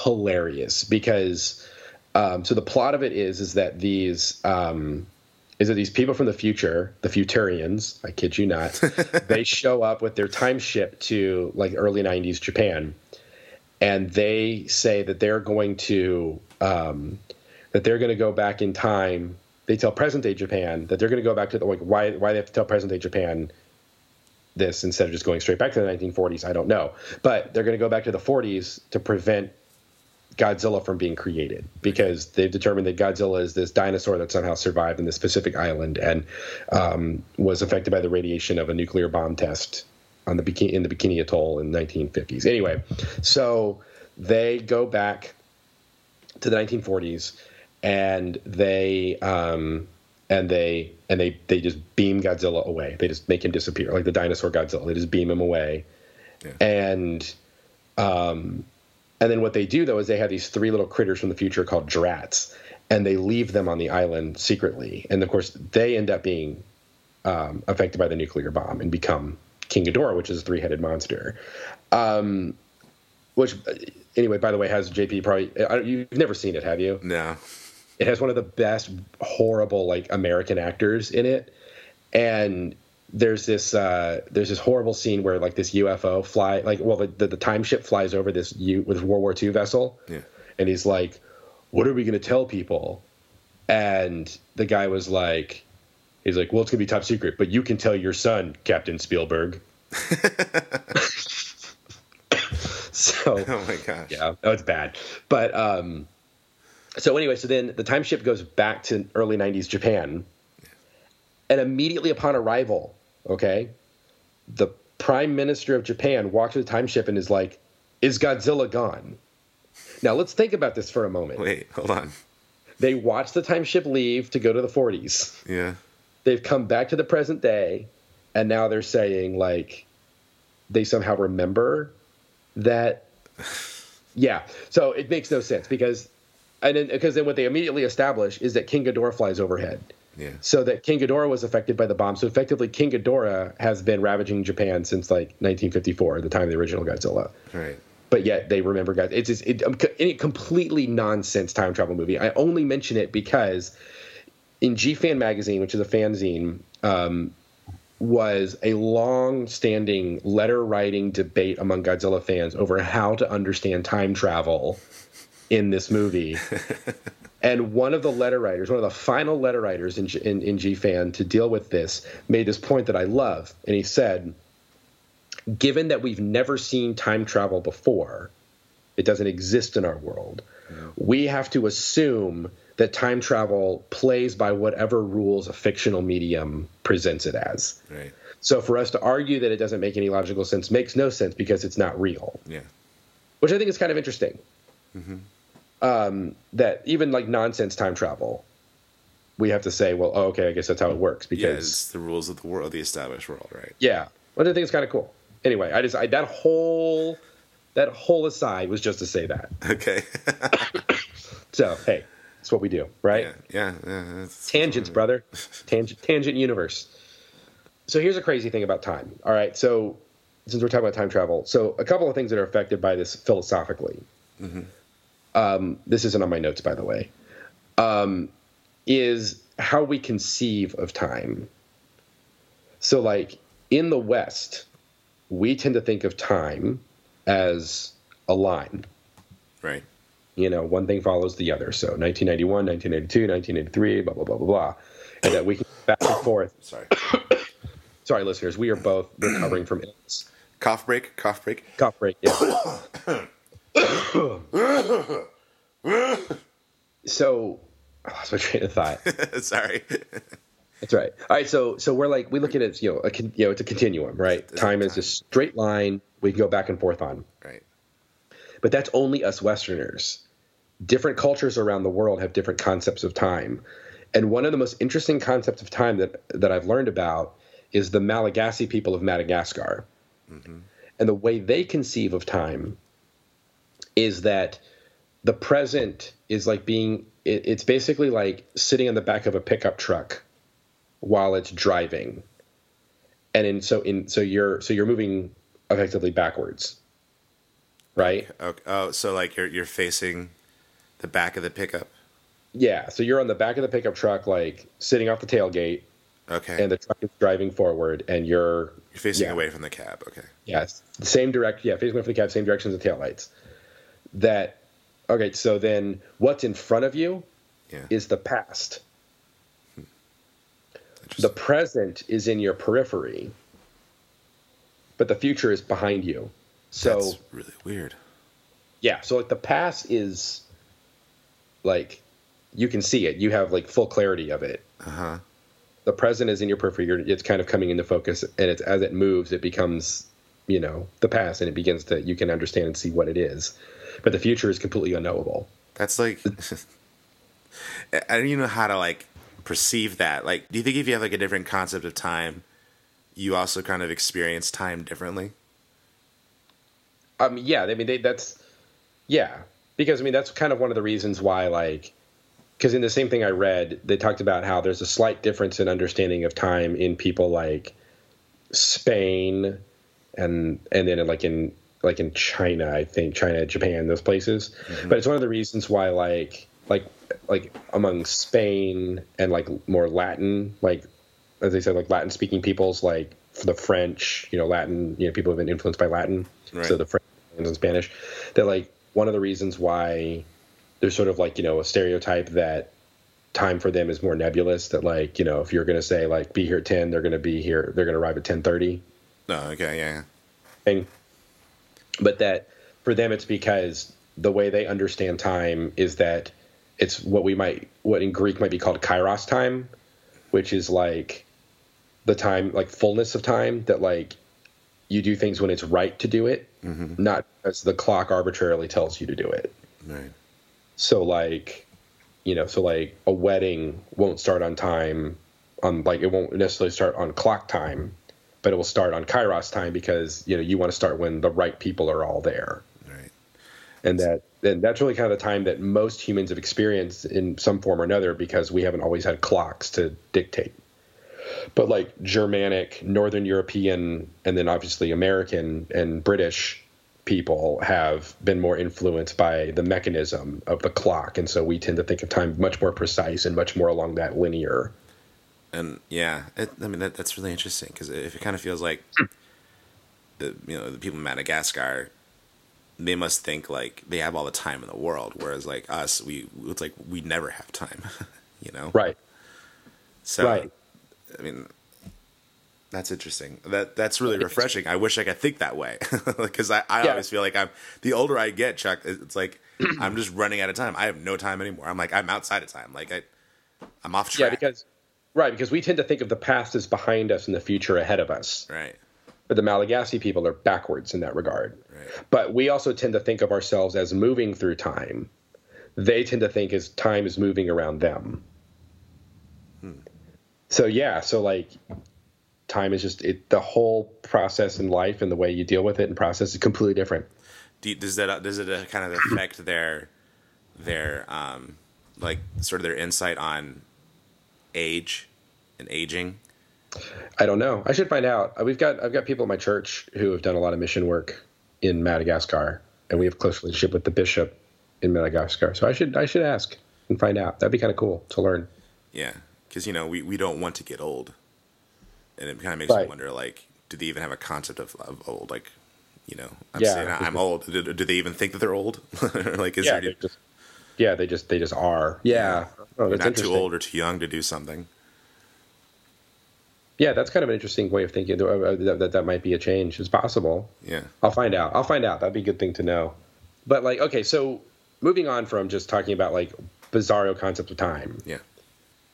hilarious because um, so the plot of it is is that these um, is that these people from the future, the Futurians, I kid you not, they show up with their time ship to like early '90s Japan, and they say that they're going to um, that they're going to go back in time. They tell present day Japan that they're going to go back to the like why why they have to tell present day Japan this instead of just going straight back to the 1940s. I don't know, but they're going to go back to the 40s to prevent Godzilla from being created because they've determined that Godzilla is this dinosaur that somehow survived in this Pacific island and um, was affected by the radiation of a nuclear bomb test on the in the Bikini Atoll in 1950s. Anyway, so they go back to the 1940s and they um, and they and they they just beam Godzilla away. They just make him disappear like the dinosaur Godzilla. They just beam him away, yeah. and um, and then what they do though is they have these three little critters from the future called Drats, and they leave them on the island secretly. And of course, they end up being um, affected by the nuclear bomb and become King Ghidorah, which is a three-headed monster. Um, which, anyway, by the way, has JP probably you've never seen it, have you? No. It has one of the best horrible like American actors in it, and there's this uh, there's this horrible scene where like this UFO fly like well the, the, the time ship flies over this U with World War II vessel, yeah. and he's like, "What are we gonna tell people?" And the guy was like, "He's like, well, it's gonna be top secret, but you can tell your son, Captain Spielberg." so, oh my gosh, yeah, oh, it's bad, but um, so anyway, so then the time ship goes back to early '90s Japan, and immediately upon arrival, okay, the prime minister of Japan walks to the time ship and is like, "Is Godzilla gone?" Now let's think about this for a moment. Wait, hold on. They watch the time ship leave to go to the 40s. Yeah. They've come back to the present day, and now they're saying like they somehow remember that. Yeah. So it makes no sense because and then because then what they immediately establish is that King Ghidorah flies overhead. Yeah. So that King Ghidorah was affected by the bomb. So effectively, King Ghidorah has been ravaging Japan since like 1954, the time of the original Godzilla. Right. But yet they remember God. It's just it, a completely nonsense time travel movie. I only mention it because in G Fan magazine, which is a fanzine, um, was a long-standing letter-writing debate among Godzilla fans over how to understand time travel in this movie. and one of the letter writers, one of the final letter writers in, in, in GFan to deal with this, made this point that I love. And he said, given that we've never seen time travel before, it doesn't exist in our world, yeah. we have to assume that time travel plays by whatever rules a fictional medium presents it as. Right. So for us to argue that it doesn't make any logical sense makes no sense because it's not real. Yeah. Which I think is kind of interesting. Mm-hmm um, that even like nonsense time travel, we have to say, well, oh, okay, I guess that's how it works because yeah, it's the rules of the world, the established world, right? Yeah, but I think it's kind of cool. Anyway, I just I, that whole that whole aside was just to say that. Okay. so hey, that's what we do, right? Yeah, yeah. yeah Tangents, brother. Tangent, tangent universe. So here's a crazy thing about time. All right, so since we're talking about time travel, so a couple of things that are affected by this philosophically. Mm-hmm um, this isn't on my notes, by the way, um, is how we conceive of time. So, like in the West, we tend to think of time as a line. Right. You know, one thing follows the other. So 1991, 1982, 1983, blah, blah, blah, blah, blah. And that we can back and forth. Sorry. Sorry, listeners. We are both recovering from illness. Cough break, cough break. Cough break, yeah. so I lost my train of thought. Sorry. That's right. All right. So so we're like we look at it. You know, a, you know, it's a continuum, right? Time, time is a straight line we can go back and forth on. Right. But that's only us Westerners. Different cultures around the world have different concepts of time. And one of the most interesting concepts of time that, that I've learned about is the Malagasy people of Madagascar. Mm-hmm. And the way they conceive of time is that the present is like being, it, it's basically like sitting on the back of a pickup truck while it's driving. And in, so in so you're so you're moving effectively backwards. Right? Okay. Oh, so like you're you're facing the back of the pickup. Yeah, so you're on the back of the pickup truck, like sitting off the tailgate. Okay. And the truck is driving forward, and you're you're facing yeah. away from the cab. Okay. Yes, the same direct. Yeah, facing away from the cab, same direction as the taillights. That. Okay, so then what's in front of you yeah. is the past. Hmm. The present is in your periphery, but the future is behind you. So That's really weird. Yeah, so like the past is like you can see it. You have like full clarity of it. Uh-huh. The present is in your periphery. You're, it's kind of coming into focus, and it's as it moves, it becomes, you know, the past, and it begins to you can understand and see what it is. But the future is completely unknowable. That's like, I don't even know how to like perceive that. Like, do you think if you have like a different concept of time, you also kind of experience time differently? Um. Yeah. I mean, they, that's yeah, because I mean that's kind of one of the reasons why like because in the same thing I read, they talked about how there's a slight difference in understanding of time in people like Spain and and then like in like in China, I think China, Japan, those places. Mm-hmm. But it's one of the reasons why like like like among Spain and like more Latin, like as they said, like Latin speaking peoples, like the French, you know, Latin, you know, people have been influenced by Latin, right. so the French and Spanish. That like one of the reasons why there's sort of like you know a stereotype that time for them is more nebulous. That like you know if you're to say like be here at ten, they're to be here. They're to arrive at ten thirty. Oh, okay, yeah. And but that for them it's because the way they understand time is that it's what we might what in Greek might be called kairos time, which is like the time like fullness of time that like you do things when it's right to do it, mm-hmm. not as the clock arbitrarily tells you to do it. Right. So like, you know, so like a wedding won't start on time on like it won't necessarily start on clock time, but it will start on Kairos time because you know you want to start when the right people are all there. Right. And that and that's really kind of the time that most humans have experienced in some form or another because we haven't always had clocks to dictate. But like Germanic, Northern European, and then obviously American and British people have been more influenced by the mechanism of the clock. And so we tend to think of time much more precise and much more along that linear. And yeah it, i mean that, that's really interesting because if it kind of feels like hmm. the you know the people in madagascar they must think like they have all the time in the world whereas like us we it's like we never have time you know? Right. So right. I mean that's interesting. That that's really refreshing. I wish I could think that way because I, I yeah. always feel like I'm the older I get, Chuck. It's like I'm just running out of time. I have no time anymore. I'm like I'm outside of time. Like I, I'm off track. Yeah, because right because we tend to think of the past as behind us and the future ahead of us. Right. But the Malagasy people are backwards in that regard. Right. But we also tend to think of ourselves as moving through time. They tend to think as time is moving around them. So yeah, so like time is just it, the whole process in life and the way you deal with it and process is completely different. Do, does that does it uh, kind of affect their their um, like sort of their insight on age and aging? I don't know. I should find out. Uh, we've got I've got people at my church who have done a lot of mission work in Madagascar, and we have close relationship with the bishop in Madagascar. So I should I should ask and find out. That'd be kind of cool to learn. Yeah, because you know we, we don't want to get old. And it kind of makes right. me wonder like do they even have a concept of, of old? Like you know i'm yeah, saying i'm old. Do, do, they even think that they're old? Like is yeah, there they just, yeah they just they just are yeah, Oh, they're not too old or too young to do something. Yeah that's kind of an interesting way of thinking uh, uh, that, that that might be a change. It's possible. Yeah. I'll find out. I'll find out. That'd be a good thing to know. But like okay so moving on from just talking about like bizarro concepts of time. Yeah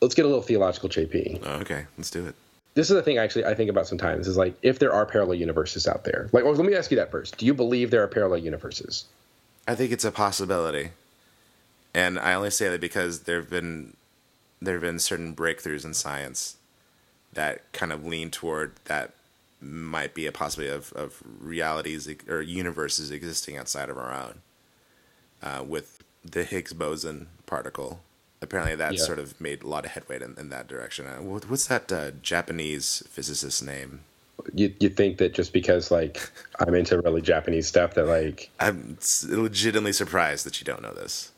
let's get a little theological jp oh, okay let's do it this is the thing actually I think about sometimes is like if there are parallel universes out there. Like, well, let me ask you that first. Do you believe there are parallel universes? I think it's a possibility, and I only say that because there have been there have been certain breakthroughs in science that kind of lean toward that might be a possibility of, of realities or universes existing outside of our own. Uh, with the Higgs boson particle, apparently that yeah. sort of made a lot of headway in, in that direction. Uh, what's that uh, Japanese physicist's name? You you think that just because like I'm into really Japanese stuff that like I'm legitimately surprised that you don't know this.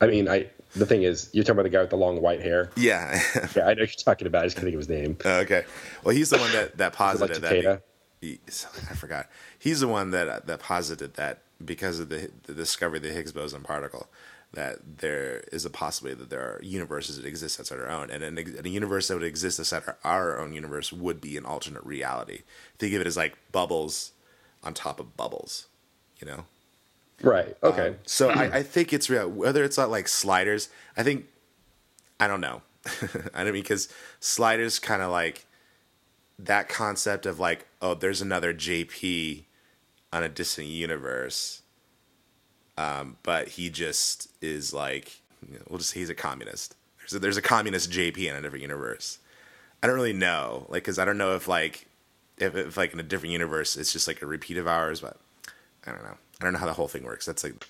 I mean, I the thing is, you're talking about the guy with the long white hair. Yeah, yeah, I know you're talking about. I just can't think of his name. Oh, okay, well, he's the one that that posited like that. He, I forgot. He's the one that that posited that because of the the discovery of the Higgs boson particle, that there is a possibility that there are universes that exist outside our own, and, a universe that would exist outside our, our own universe would be an alternate reality. Think of it as like bubbles on top of bubbles, you know. Right. Okay. Um, so I, I, think it's real. Whether it's not like sliders, I think I don't know. I don't mean because sliders kind of like that concept of like, oh, there's another JP on a distant universe, um, but he just is like, you know, we'll just say he's a communist. There's a, there's a communist JP in a different universe. I don't really know, like, because I don't know if like if, if like in a different universe it's just like a repeat of ours, but I don't know. I don't know how the whole thing works. That's like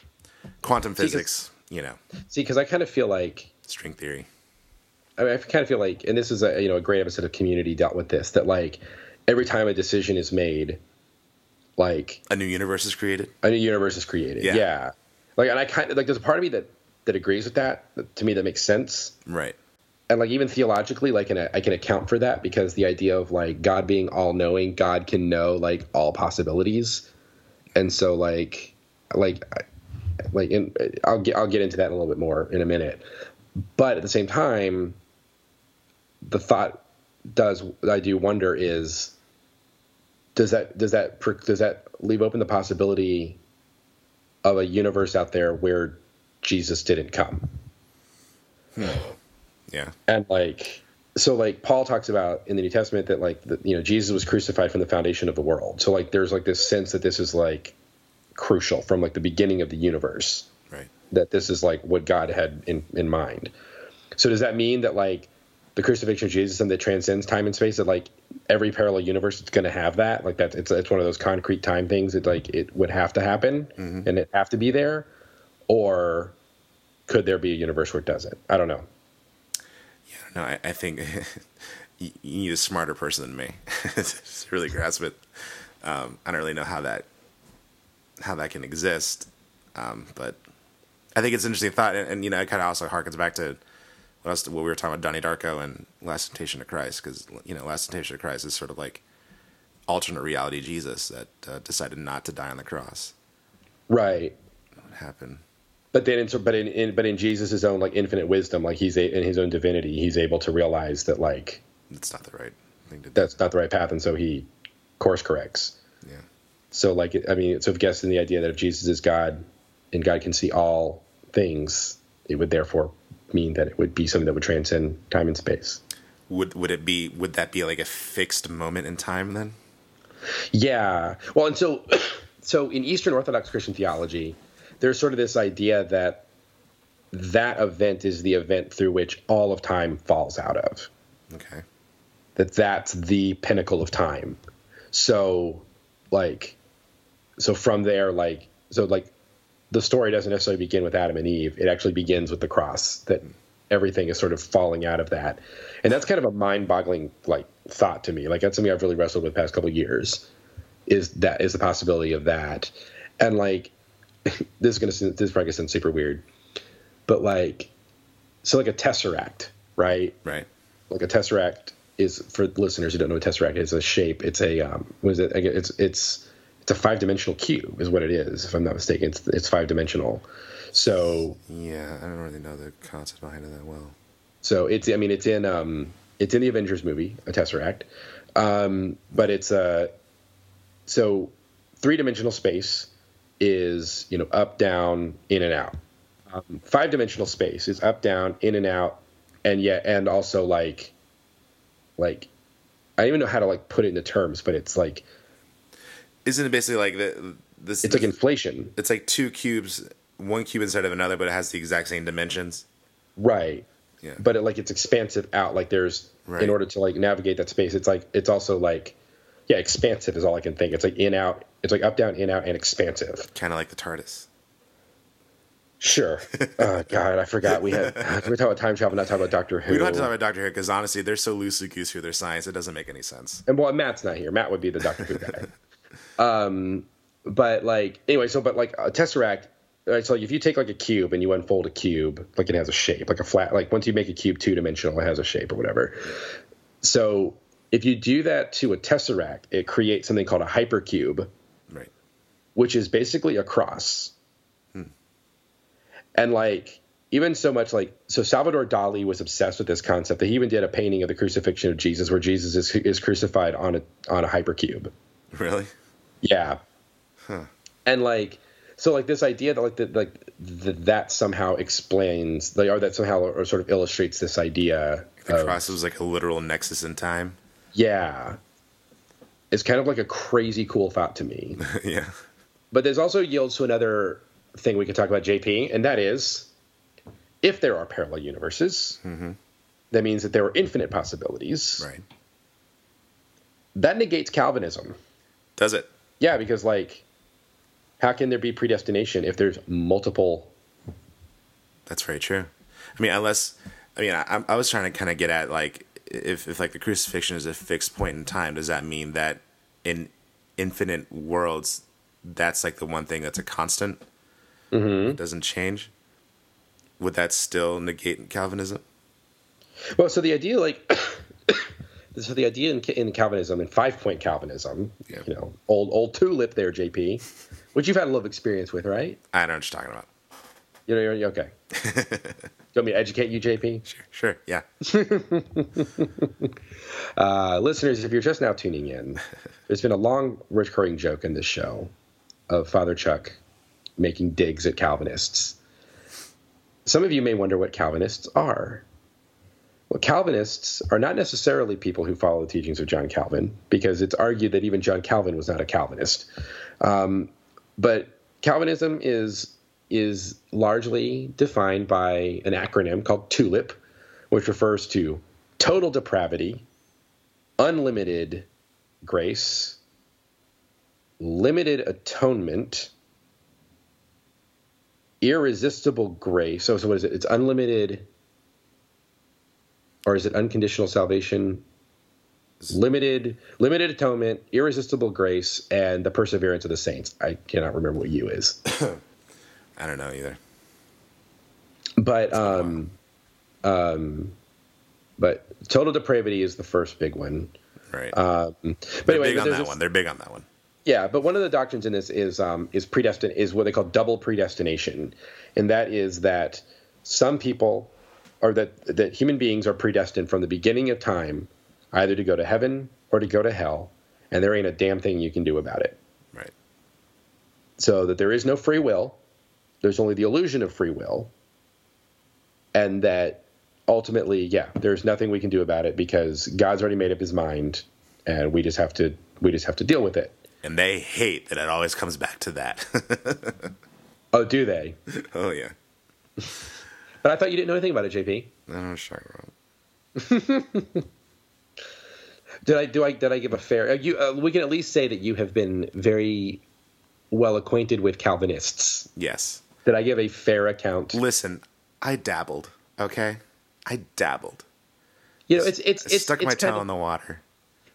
quantum see, physics, you know. See, because I kind of feel like string theory. I mean, I kind of feel like, and this is a you know a great episode of Community dealt with this that like every time a decision is made, like a new universe is created. A new universe is created. Yeah. yeah. Like, and I kind of like there's a part of me that that agrees with that. To me, that makes sense. Right. And like even theologically, like in a, I can account for that because the idea of like God being all knowing, God can know like all possibilities and so like like like in, I'll get I'll get into that a little bit more in a minute. But at the same time, the thought does I do wonder is does that does that does that leave open the possibility of a universe out there where Jesus didn't come? Hmm. Yeah. And like so like Paul talks about in the New Testament that like the, you know Jesus was crucified from the foundation of the world. So like there's like this sense that this is like crucial from like the beginning of the universe. Right. That this is like what God had in in mind. So does that mean that like the crucifixion of Jesus and that transcends time and space that like every parallel universe is going to have that like that it's it's one of those concrete time things that like it would have to happen mm-hmm. and it have to be there or could there be a universe where it doesn't? I don't know. No, I, I think you need a smarter person than me to really grasp it. Um, I don't really know how that how that can exist, um, but I think it's an interesting thought, and, and you know, it kind of also harkens back to what, else, what we were talking about Donnie Darko and Last Temptation of Christ, because you know, Last Temptation of Christ is sort of like alternate reality Jesus that uh, decided not to die on the cross. Right. What happened? but then in, but in, in but in Jesus' own like infinite wisdom, like he's a, in his own divinity, he's able to realize that like that's not the right thing to do. That's not the right path, and so he course corrects. Yeah. So like I mean, so if guessing the idea that if Jesus is God and God can see all things, it would therefore mean that it would be something that would transcend time and space. Would would it be? Would that be like a fixed moment in time then? Yeah. Well, and so so in Eastern Orthodox Christian theology there's sort of this idea that that event is the event through which all of time falls out of. Okay. That that's the pinnacle of time. So, like, so from there, like, so like, the story doesn't necessarily begin with Adam and Eve. It actually begins with the cross. That everything is sort of falling out of that, and that's kind of a mind-boggling like thought to me. Like that's something I've really wrestled with the past couple years. Is that is the possibility of that, and like this is gonna this is probably gonna sound super weird, but like, so like a tesseract, right? Right. Like a tesseract is for listeners who don't know what tesseract is a shape. It's a um, what is it? It's it's it's a five dimensional cube, is what it is. If I'm not mistaken, it's it's five dimensional. So yeah, I don't really know the concept behind it that well. So it's I mean it's in um it's in the Avengers movie, a tesseract, um, but it's a uh, so three dimensional space is you know up, down, in and out. Um, five dimensional space is up, down, in and out, and yet and also like like I don't even know how to like put it into terms, but it's like isn't it basically like the this It's like inflation. it's like two cubes, one cube inside of another, but it has the exact same dimensions. Right. Yeah. But it, like it's expansive out. Like there's Right. in order to like navigate that space, it's like it's also like yeah, expansive is all I can think. It's like in out. It's like up down in out and expansive. Kind of like the TARDIS. Sure. oh God, I forgot we had we're talking about time travel, not talking about Doctor Who. We don't have to talk about Doctor Who because honestly, they're so loosey goosey with their science, it doesn't make any sense. and well, Matt's not here. Matt would be the Doctor Who guy. um, but like anyway, so but like a tesseract. Right, so like if you take like a cube and you unfold a cube, like it has a shape, like a flat. Like once you make a cube two dimensional, it has a shape or whatever. So if you do that to a tesseract, it creates something called a hypercube, Right. which is basically a cross. And like even so much like so Salvador Dali was obsessed with this concept that he even did a painting of the crucifixion of Jesus where Jesus is is crucified on a on a hypercube. Really? Yeah. And like so like this idea that like that like th- that somehow explains like, or that somehow or sort of illustrates this idea The of, cross was like a literal nexus in time. yeah. It's kind of like a crazy cool thought to me. yeah. But there's also yields to another thing we could talk about, JP, and that is if there are parallel universes, mm-hmm. that means that there are infinite possibilities. Right. That negates Calvinism. Does it? Yeah, because like, how can there be predestination if there's multiple? That's very true. I mean, unless I mean, I, I was trying to kind of get at like if if like the crucifixion is a fixed point in time, does that mean that in infinite worlds, that's like the one thing that's a constant? Mm-hmm. It doesn't change. Would that still negate Calvinism? Well, so the idea, like, so the idea in, in Calvinism, in five point Calvinism, Yeah. you know, old old tulip there, JP, which you've had a little experience with, right? I don't know what you're talking about. You know, you're, you're okay. you want me to educate you, JP? Sure, sure, yeah. Uh, listeners, if you're just now tuning in, there's been a long recurring joke in this show of Father Chuck making digs at Calvinists. Some of you may wonder what Calvinists are. Well, Calvinists are not necessarily people who follow the teachings of John Calvin, because it's argued that even John Calvin was not a Calvinist. Um, but Calvinism is is largely defined by an acronym called TULIP, which refers to total depravity, unlimited grace, limited atonement, irresistible grace. So, so what is it? It's unlimited, or is it unconditional salvation? Limited, limited atonement, irresistible grace, and the perseverance of the saints. I cannot remember what U is, I don't know either. but um, um, but total depravity is the first big one. Right. Um, but They're anyway, big on that this- one. They're big on that one. Yeah, but one of the doctrines in this is um, is predestin is what they call double predestination, and that is that some people, or that that human beings are predestined from the beginning of time, either to go to heaven or to go to hell, and there ain't a damn thing you can do about it. Right. So that there is no free will, there's only the illusion of free will, and that ultimately, yeah, there's nothing we can do about it because God's already made up His mind, and we just have to we just have to deal with it. And they hate that it always comes back to that. Oh, do they? oh yeah. But I thought you didn't know anything about it, JP. I don't know what you're talking about. Did I do I did I give a fair? Uh, you, uh, we can at least say that you have been very well acquainted with Calvinists. Yes. Did I give a fair account? Listen, I dabbled. Okay, I dabbled. You know, it's it's I it's stuck it's my toe kind in the water.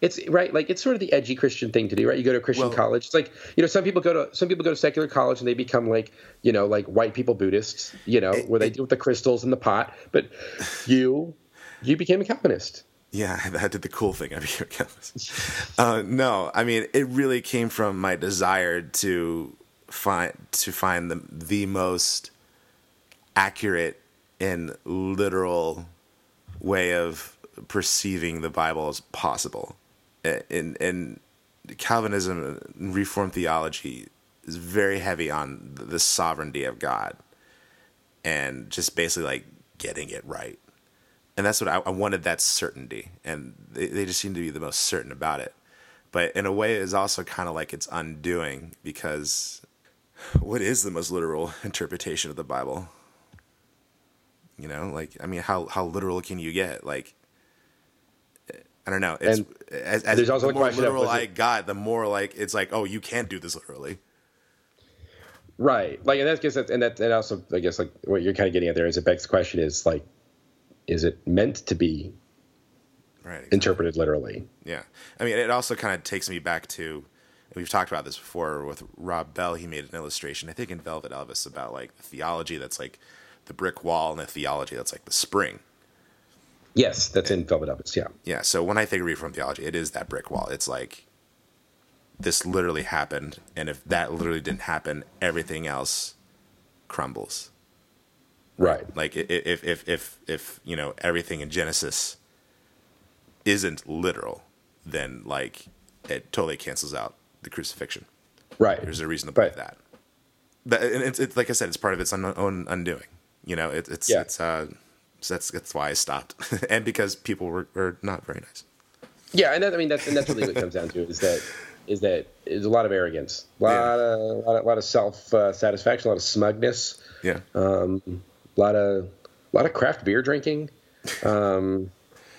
It's right, like it's sort of the edgy Christian thing to do, right? You go to a Christian Well- college. It's like you know, some people go to some people go to secular college and they become like you know, like white people Buddhists, you know, where they deal with the crystals and the pot. But you, you became a Calvinist. Yeah, I did the cool thing. I became a Calvinist. uh, no, I mean it really came from my desire to find to find the the most accurate and literal way of perceiving the Bible as possible. And and Calvinism, and Reformed theology is very heavy on the sovereignty of God, and just basically like getting it right and that's what I, I wanted that certainty and they, they just seem to be the most certain about it but in a way, it's also kind of like it's undoing because what is the most literal interpretation of the Bible? You know, like I mean, how how literal can you get? Like, I don't know. It's And as, as there's also the a more literal I got, the more like it's like, oh, you can't do this literally. Right. Like, and that's guess and that, and also, I guess, like what you're kind of getting at there is it begs the question is like, is it meant to be Right. interpreted literally? Yeah. I mean, it also kind of takes me back to, we've talked about this before with Rob Bell. He made an illustration, I think in Velvet Elvis, about like the theology that's like the brick wall and the theology that's like the spring. Yes, that's in Velvet Elvis. Yeah. Yeah. So when I think of reform theology, it is that brick wall. It's like this literally happened. And if that literally didn't happen, everything else crumbles. Right. Like if, if, if, if, you know, everything in Genesis isn't literal, then like it totally cancels out the crucifixion. Right. There's a reason to believe Right. that. That and it's, it's like I said, it's part of its own undoing. You know, it, it's Yeah. it's uh, so that's that's why I stopped, and because people were, were not very nice. Yeah, and that, I mean that's and that's really what it comes down to is that is that is a lot of arrogance, a lot Yeah. of a lot of, lot of self uh, satisfaction, a lot of smugness, Yeah, um, a lot of a lot of craft beer drinking, um,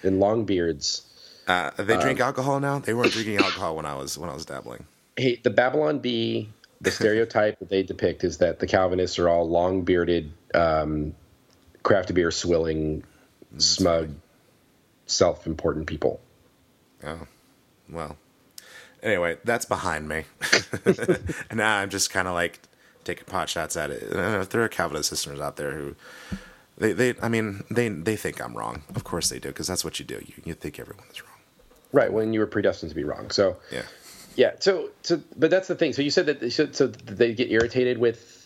and long beards. uh, they Um, drink alcohol now. They weren't drinking alcohol when I was when I was dabbling. Hey, the Babylon Bee, the stereotype that they depict is that the Calvinists are all long bearded, um, craft beer swilling, smug, self important people. Oh, well. Anyway, that's behind me, and now I'm just kind of like taking pot shots at it. Uh, If there are Calvinist listeners out there who, they, they, I mean, they, they think I'm wrong. Of course they do, because that's what you do. You, you think everyone is wrong. Right, when you were predestined to be wrong. So Yeah. Yeah. So, so, but that's the thing. So you said that should, so they get irritated with,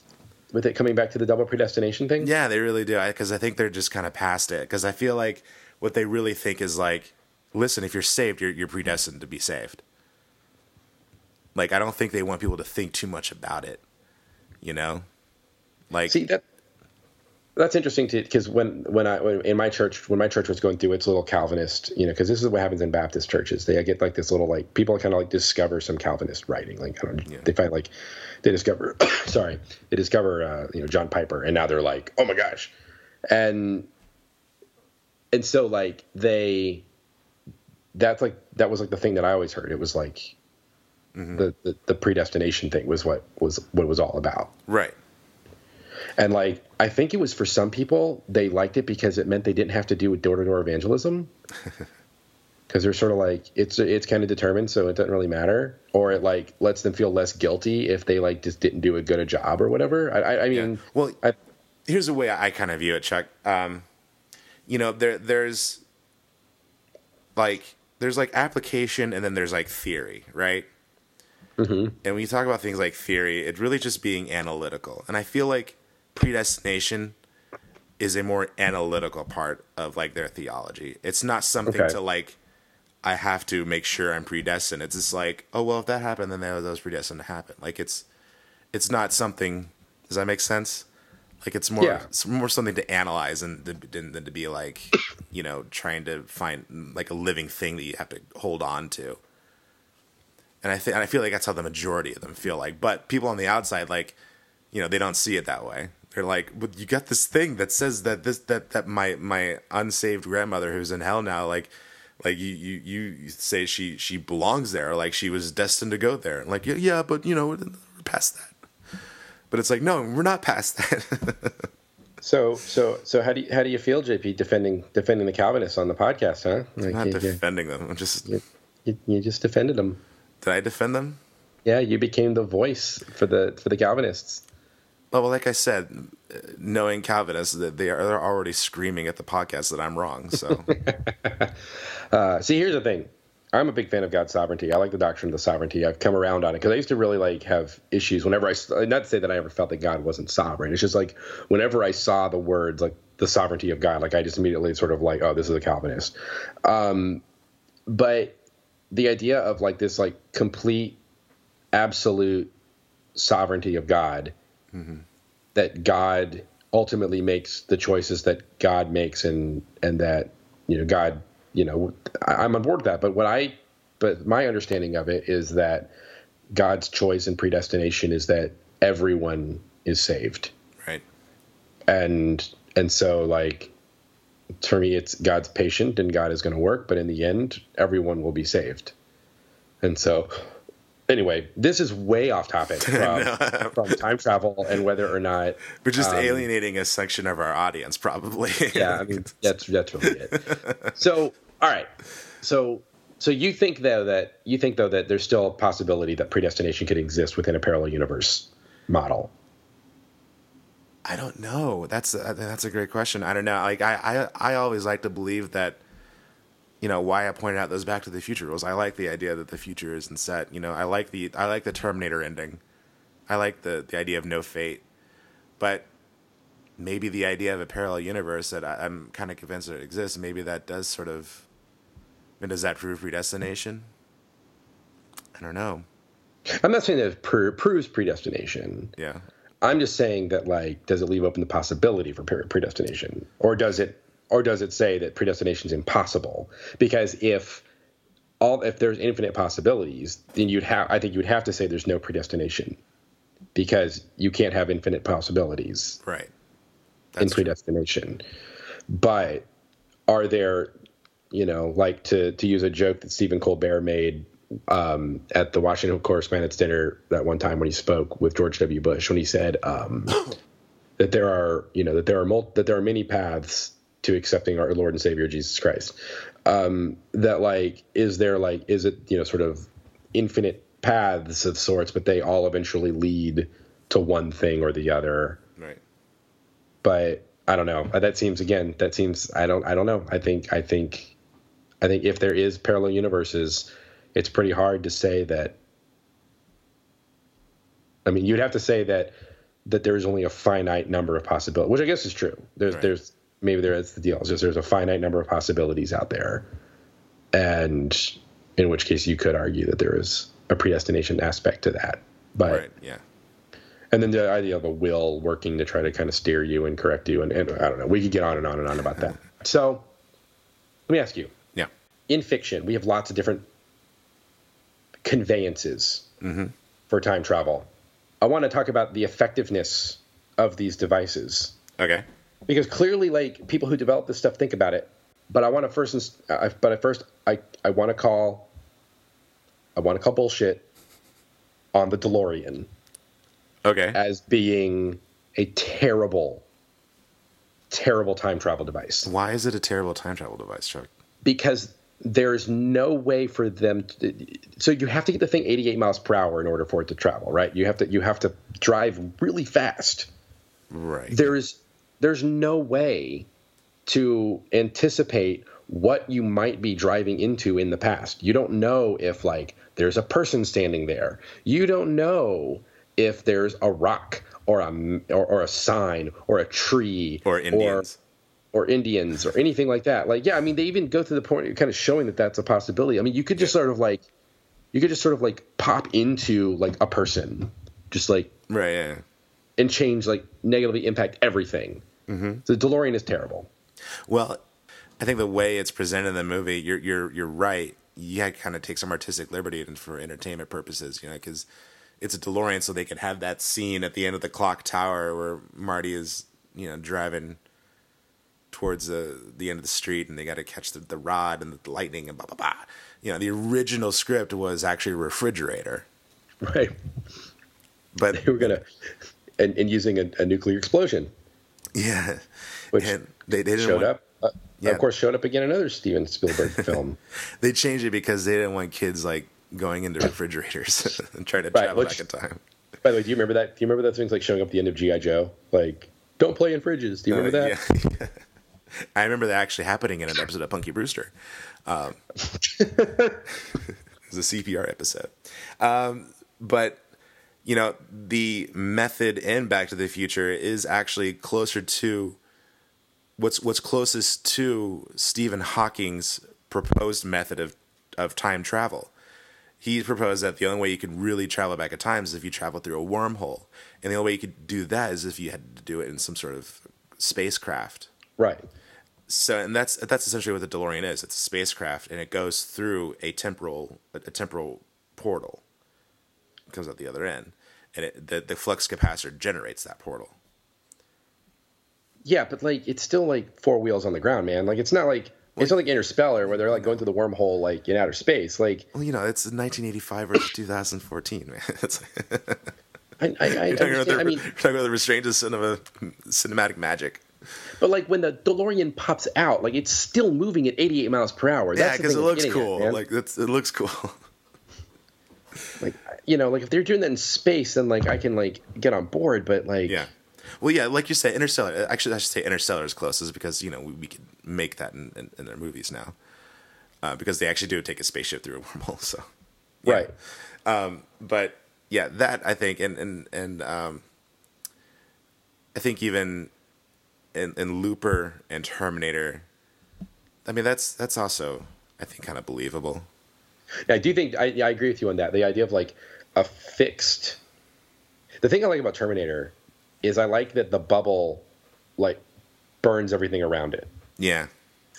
with it coming back to the double predestination thing. Yeah, they really do. Because I, think they're just kind of past it. Because I feel like what they really think is like, listen, if you're saved, you're, you're predestined to be saved. Like, I don't think they want people to think too much about it. You know, like See that. That's interesting to because when when I when, in my church when my church was going through its little Calvinist you know because this is what happens in Baptist churches. They get like this little like people kind of like discover some Calvinist writing. Like I don't know, Yeah. they find like they discover sorry they discover uh, you know John Piper and now they're like oh my gosh. And and so like they that's like that was like the thing that I always heard. It was like the, the the predestination thing was what was what it was all about. Right. and like, I think it was for some people, they liked it because it meant they didn't have to do door to door evangelism. Because they're sort of like it's it's kind of determined, so it doesn't really matter, or it like lets them feel less guilty if they like just didn't do a good a job or whatever. I, I, I Yeah. mean, Well, I, here's the way I kind of view it, Chuck. Um, you know, there there's like there's like application and then there's like theory, right? Mm-hmm. And when you talk about things like theory, it's really just being analytical. And I feel like predestination is a more analytical part of like their theology. It's not something Okay. to like I have to make sure I'm predestined. It's just like, oh well, if that happened, then that was predestined to happen. Like it's it's not something. Does that make sense? Like it's more Yeah. it's more something to analyze and than, than to be like, you know, trying to find like a living thing that you have to hold on to. And I think and I feel like that's how the majority of them feel like. But people on the outside, like, you know, they don't see it that way. They're like, but you got this thing that says that this that that my my unsaved grandmother who's in hell now, like like you you you say she she belongs there, like she was destined to go there. Like yeah, yeah, but you know, we're past that. But it's like, no, we're not past that. so so so how do you, how do you feel, JP, defending defending the Calvinists on the podcast, huh? Like, I'm not you, you- defending them. I'm just you, you just defended them. Did I defend them? Yeah, you became the voice for the for the Calvinists. Well, like I said, knowing Calvinists, that they are they're already screaming at the podcast that I'm wrong. So Uh, see, here's the thing. I'm a big fan of God's sovereignty. I like the doctrine of the sovereignty. I've come around on it because I used to really like have issues whenever I not to say that I ever felt that God wasn't sovereign. It's just like whenever I saw the words like the sovereignty of God, like I just immediately sort of like, oh, this is a Calvinist. Um, but the idea of like this like complete, absolute sovereignty of God, that God ultimately makes the choices that God makes, and and that you know God, you know, I, I'm on board with that. But what I but my understanding of it is that God's choice and predestination is that everyone is saved, Right. and and so like for me, it's God's patient and God is going to work, but in the end, everyone will be saved, and so. Anyway, this is way off topic from, from time travel and whether or not We're just um, alienating a section of our audience, probably. yeah, I mean that's that's really it. So, all right. So, so you think though that you think though that there's still a possibility that predestination could exist within a parallel universe model. I don't know. That's a, that's a great question. I don't know. Like I, I I always like to believe that you know why I pointed out those Back to the Future rules. I like the idea that the future isn't set. You know, I like the I like the Terminator ending. I like the the idea of no fate, but maybe the idea of a parallel universe that I, I'm kind of convinced that it exists. Maybe that does sort of. I mean, does that prove predestination? I don't know. I'm not saying that it pr- proves predestination. Yeah. I'm just saying that like, does it leave open the possibility for predestination, or does it, or does it say that predestination is impossible? Because if all if there's infinite possibilities, then you'd have I think you would have to say there's no predestination, because you can't have infinite possibilities Right. in That's true. predestination. But are there, you know, like to to use a joke that Stephen Colbert made um, at the Washington Correspondents' Dinner that one time when he spoke with George W. Bush, when he said um, that there are, you know, that there are mul- that there are many paths to accepting our Lord and Savior Jesus Christ. Um, that like, is there like, is it you know, sort of infinite paths of sorts, but they all eventually lead to one thing or the other Right. but I don't know. Uh, That seems again. That seems. I don't. I don't know. I think. I think. I think if there is parallel universes, it's pretty hard to say that. I mean, you'd have to say that that there's only a finite number of possibilities, which I guess is true. There's Right. there's maybe there is the deal. It's just there's a finite number of possibilities out there, and in which case you could argue that there is a predestination aspect to that. But Right. Yeah. and then the idea of a will working to try to kind of steer you and correct you and, and i don't know we could get on and on and on about that so let me ask you Yeah. in fiction we have lots of different conveyances mm-hmm. for time travel i want to talk about the effectiveness of these devices Okay. Because clearly like people who develop this stuff think about it but i want to first I, but at first i i want to call i want to call bullshit on the delorean Okay. as being a terrible, terrible time travel device Why is it a terrible time travel device, Chuck? because there's no way for them to, so you have to get the thing 88 miles per hour in order for it to travel right you have to you have to drive really fast Right. there's there's no way to anticipate what you might be driving into in the past. You don't know if like there's a person standing there. You don't know if there's a rock or a or, or a sign or a tree or Indians. or, or Indians or anything like that. Like yeah, I mean they even go to the point of kind of showing that that's a possibility. I mean you could just sort of like you could just sort of like pop into like a person just like right. Yeah. and change like negatively impact everything. Mm-hmm. The DeLorean is terrible. Well, I think the way it's presented in the movie, you're you're you're right. You had to kind of take some artistic liberty and for entertainment purposes, you know, because it's a DeLorean, so they could have that scene at the end of the clock tower where Marty is, you know, driving towards the the end of the street, and they got to catch the, the rod and the lightning and blah blah blah. You know, the original script was actually a refrigerator, Right. but They were gonna and, and using a, a nuclear explosion, yeah, which and they, they didn't showed want, up. Uh, Yeah. Of course, showed up again in another Steven Spielberg film. They changed it because they didn't want kids like going into refrigerators and trying to Right, travel which- back in time. By the way, do you remember that? Do you remember that things like showing up at the end of GI Joe? Like, don't play in fridges. Do you remember Uh, that? yeah. I remember that actually happening in an episode of Punky Brewster. Um, it was a CPR episode. Um, but, you know, the method in Back to the Future is actually closer to what's what's closest to Stephen Hawking's proposed method of, of time travel. He proposed that the only way you could really travel back in time is if you travel through a wormhole. And the only way you could do that is if you had to do it in some sort of spacecraft. Right. so and that's that's essentially what the DeLorean is. It's a spacecraft, and it goes through a temporal a, a temporal portal. Comes out the other end, and it, the the flux capacitor generates that portal. Yeah, but like it's still like four wheels on the ground, man. Like it's not like it's not like Interstellar where they're like going through the wormhole like in outer space. Like Well, you know, it's 1985 versus 2014, man. It's I, I, I, you're talking about the, I mean, you're talking about the restraints of cinema, cinematic magic. but like when the DeLorean pops out, like it's still moving at 88 miles per hour. Yeah, That's the because it looks at, cool. man. like that's it looks cool. like you know, like if they're doing that in space, then like I can like get on board. But like, yeah. Well, yeah, like you say, Interstellar. Actually, I should say Interstellar is closest because you know we, we could make that in, in, in their movies now, uh, because they actually do take a spaceship through a wormhole. So, yeah. right. but yeah, that I think, and and and um, I think even in, in Looper and Terminator, I mean that's that's also I think kind of believable. Yeah, I do think I, yeah, I agree with you on that. The idea of like a fixed. The thing I like about Terminator is I like that the bubble like burns everything around it. Yeah,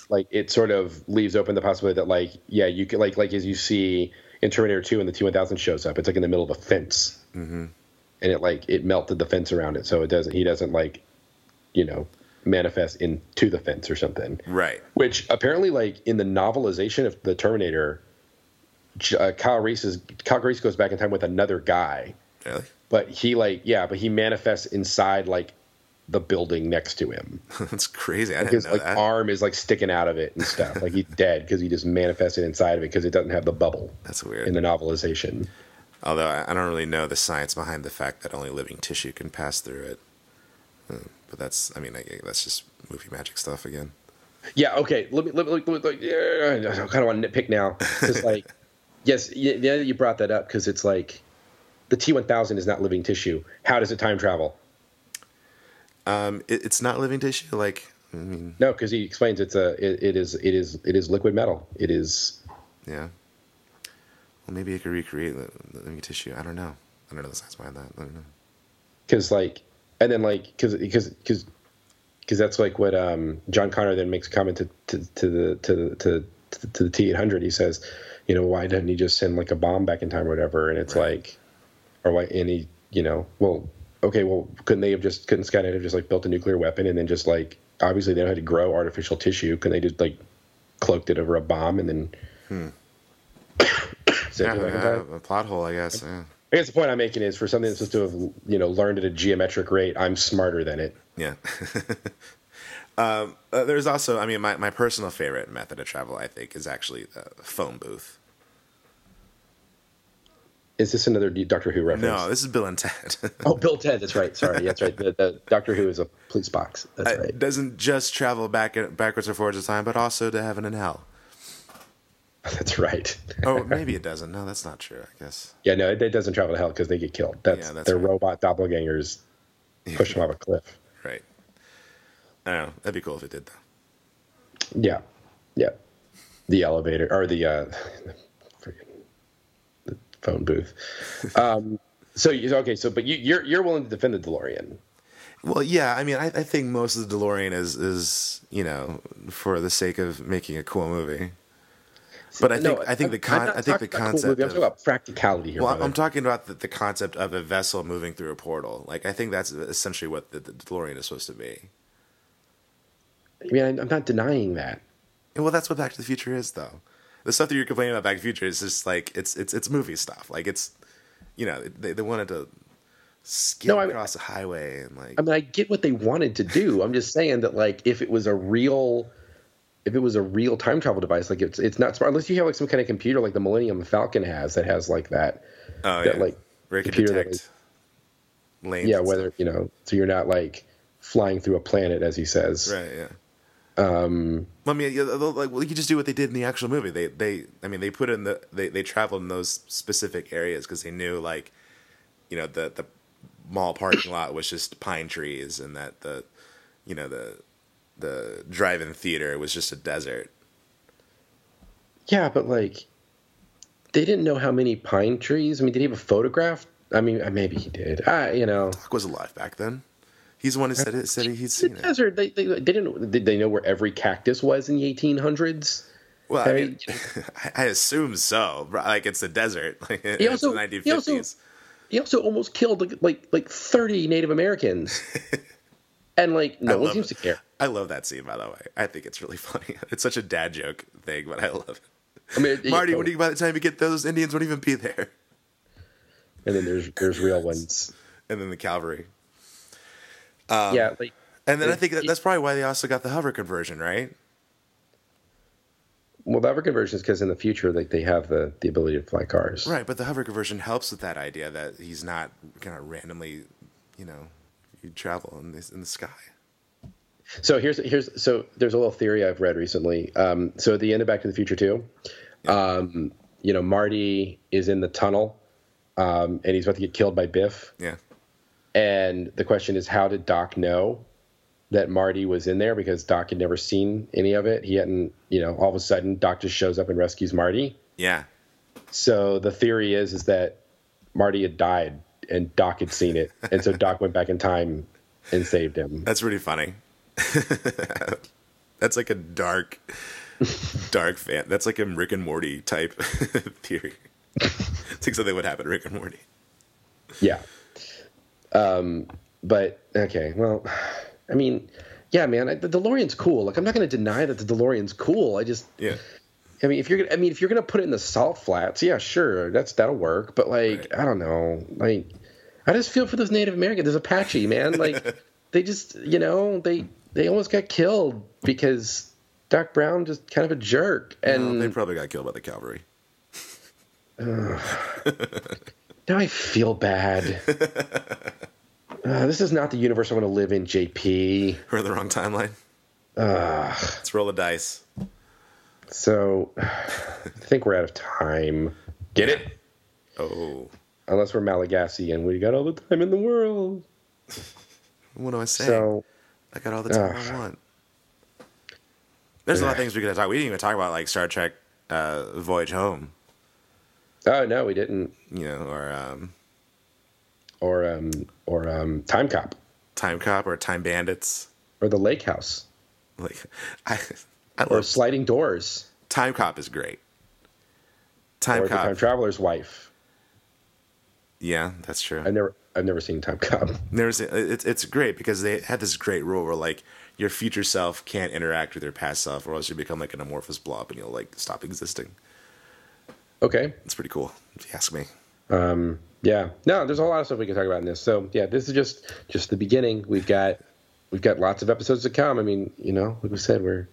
Like it sort of leaves open the possibility that like yeah you could like like as you see in Terminator Two when the T one thousand shows up, it's like in the middle of a fence, mm-hmm. and it like it melted the fence around it, so it doesn't he doesn't like you know manifest into the fence or something. right. Which apparently, like in the novelization of the Terminator, uh, Kyle Reese is Kyle Reese goes back in time with another guy, Really? but he like yeah, but he manifests inside like the building next to him. that's crazy. I His know like that. arm is like sticking out of it and stuff. like he's dead because he just manifested inside of it because it doesn't have the bubble That's weird. in the novelization. Although I, I don't really know the science behind the fact that only living tissue can pass through it. Uh, But that's, I mean, I, that's just movie magic stuff again. Yeah. Okay. Let me. Let me. Let me, let me yeah, I kind of want to nitpick now because, like, yes, yeah, you brought that up because it's like the T one thousand is not living tissue. How does it time travel? Um, it, it's not living tissue. Like, I mean, No, because he explains it's a. It, it is. It is. It is liquid metal. It is. yeah. Well, maybe it could recreate living tissue. I don't know. I don't know the science behind that. I don't know. because like and then like because because because because that's like what um John Connor then makes a comment to to, to the to to to the T eight hundred. He says, you know, why didn't he just send like a bomb back in time or whatever? And it's Right. like, or why? any, you know, well, okay, well, couldn't they have just couldn't Skynet have just like built a nuclear weapon and then just like obviously they know how to grow artificial tissue? Can they just like cloaked it over a bomb and then? Hmm. send Yeah, it back in yeah, time? a plot hole, I guess. Yeah. I guess the point I'm making is for something that's supposed to have you know learned at a geometric rate, I'm smarter than it. Yeah. um, uh, there's also, I mean, my, my personal favorite method of travel, I think, is actually the phone booth. Is this another Doctor Who reference? No, this is Bill and Ted. Oh, Bill Ted. That's right. Sorry, that's right. The, the Doctor Who is a police box. That's it right. doesn't just travel back backwards or forwards in time, but also to heaven and hell. That's right. Oh, maybe it doesn't. No, that's not true. I guess. yeah, no, it, it doesn't travel to hell because they get killed. That's, Yeah, that's their right. robot doppelgangers push them off a cliff. I don't know. That'd be cool if it did, though. Yeah, yeah. The elevator or the uh, the phone booth. Um, so okay? So, but you, you're you're willing to defend the DeLorean? Well, yeah. I mean, I, I think most of the DeLorean is is you know for the sake of making a cool movie. But I think No, I think the con- I think the about cool concept. I'm of- talking about practicality here. Well, brother. I'm talking about the, the concept of a vessel moving through a portal. Like, I think that's essentially what the, the DeLorean is supposed to be. I mean, I'm not denying that. Well, that's what Back to the Future is, though. The stuff that you're complaining about Back to the Future is just like it's it's it's movie stuff. Like it's, you know, they they wanted to skip No, I- across a highway and like I mean, I get what they wanted to do. I'm just saying that, like, if it was a real, if it was a real time travel device, like it's it's not smart unless you have like some kind of computer like the Millennium Falcon has that has like that. oh that, yeah, like, where it computer that detect lanes. Yeah, whether you know, so you're not like flying through a planet, as he says. right, yeah. Um, I mean, like, well, you could just do what they did in the actual movie. They, they, I mean, they put in the, they, they traveled in those specific areas because they knew, like, you know, the the mall parking lot was just pine trees, and that the, you know, the, the drive-in theater was just a desert. Yeah, but like, they didn't know how many pine trees. I mean, did he have a photograph? I mean, uh, maybe he did. I, you know, Doc was alive back then. He's the one who said it. Said he'd the seen it. desert. They, they, they didn't. Did they know where every cactus was in the 1800s? Well, I, mean, I assume so. Like it's a desert. Like He it's also- the he also- He also almost killed like like, like 30 Native Americans, and like I no one seems it. to care. I love that scene, by the way. I think it's really funny. It's such a dad joke thing, but I love it. I mean, it- Marty, when you by the time you get those Indians won't even be there. and then there's there's real ones. And then the cavalry. Yeah, like And then I think that, that's probably why they also got the hover conversion, right? well, the other conversion is because in the future, like they have the the ability to fly cars. Right, but the hover conversion helps with that idea that he's not kind of randomly, you know, you travel in this in the sky. So here's here's so there's a little theory I've read recently. Um, so at the end of Back to the Future Two, um, you know, Marty is in the tunnel, um, and he's about to get killed by Biff. Yeah. And the question is, how did Doc know that Marty was in there? Because Doc had never seen any of it. He hadn't, you know, all of a sudden Doc just shows up and rescues Marty. Yeah. So the theory is is that Marty had died and Doc had seen it, and so Doc went back in time and saved him. That's really funny. that's like a dark, dark fan. That's like a Rick and Morty type theory. it's like something would happen Rick and Morty. Yeah. Um, but okay, well, I mean, yeah, man, I, the DeLorean's cool. Like, I'm not going to deny that the DeLorean's cool. I just, Yeah. I mean, if you're, gonna, I mean, if you're going to put it in the salt flats, yeah, sure, that's that'll work. But like, Right. I don't know, like, I just feel for those Native Americans. There's Apache, man. Like, they just, you know, they they almost got killed because Doc Brown just kind of a jerk. And Well, they probably got killed by the cavalry. now I feel bad. Uh, this is not the universe I want to live in, JP. We're in the wrong timeline. Ugh. Let's roll a dice. So, I think we're out of time. Get it? Oh, Unless we're Malagasy and we got all the time in the world. what do I say? So, I got all the time Ugh. I want. There's a lot of things we could talk. We didn't even talk about like Star Trek, uh, Voyage Home, oh no, we didn't. you know, or um, Or um, or um, Time Cop Time Cop or Time Bandits. or the Lake House Like, I, I or love Sliding Doors Time Cop is great. Time or Cop, Time Traveler's Wife. yeah, that's true. I've never I've never seen Time Cop. There's it's it's great because they had this great rule where like your future self can't interact with your past self, or else you become like an amorphous blob and you'll like stop existing. Okay. It's pretty cool, if you ask me. Um, yeah. No, there's a lot of stuff we can talk about in this. So yeah, this is just just the beginning. We've got we've got lots of episodes to come. I mean, you know, like we said, we're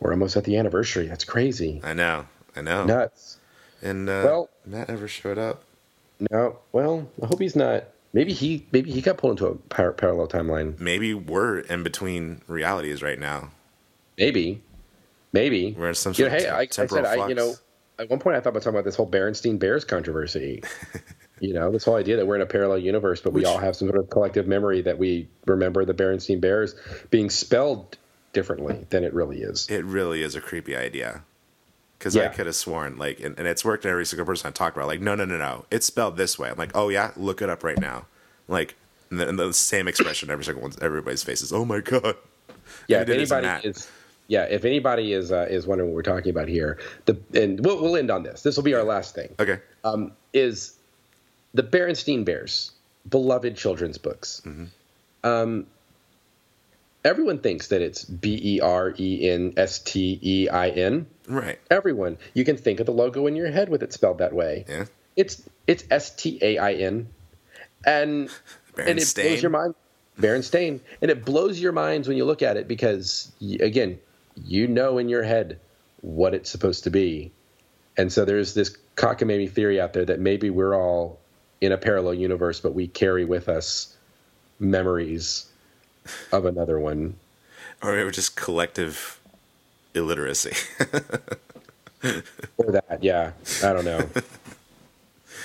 we're almost at the anniversary. That's crazy. I know, I know. Nuts. And uh, Well- Matt never showed up. No. Well, I hope he's not. Maybe he maybe he got pulled into a par- parallel timeline. Maybe we're in between realities right now. Maybe. Maybe. We're in some You know, sort hey, of I, I temporal said, I, you flux. know, at one point I thought about talking about this whole Berenstein Bears controversy. you know, this whole idea that we're in a parallel universe, but we all have some sort of collective memory that we remember the Berenstein Bears being spelled differently than it really is. It really is a creepy idea. Because I could have sworn, like, and, and it's worked in every single person I talked about. Like, no, no, no, no, it's spelled this way. I'm like, oh yeah, look it up right now. Like, and the, and the same expression every single one, everybody's face is, oh my god. Yeah, if anybody is, yeah, if anybody is uh, is wondering what we're talking about here, the and we'll, we'll end on this. This will be our last thing. Okay, um, is the Berenstein Bears, beloved children's books. Um, everyone thinks that it's B E R E N S T E I N. right, Everyone, you can think of the logo in your head with it spelled that way. yeah. It's it's S T A I N, and and it blows your mind. Berenstain, and it blows your minds when you look at it because again, you know in your head what it's supposed to be, and so there's this cockamamie theory out there that maybe we're all in a parallel universe, but we carry with us memories of another one. or maybe just collective illiteracy. Or that, yeah, I don't know,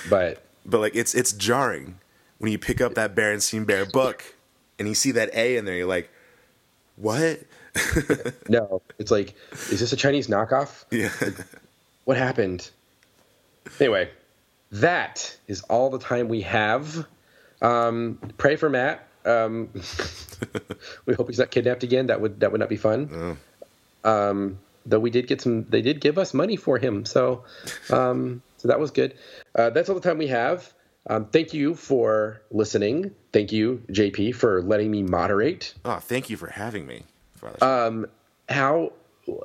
but but like, it's it's jarring when you pick up that Berenstein Bear book and you see that A in there. You're like, what? no, it's like, is this a Chinese knockoff? Yeah. what happened? Anyway, that is all the time we have. Um, pray for Matt. Um, we hope he's not kidnapped again. That would that would not be fun. Um, though we did get some, they did give us money for him, so um, so that was good. Uh, that's all the time we have. Um, thank you for listening. Thank you, JP, for letting me moderate. Oh, thank you for having me. Um, how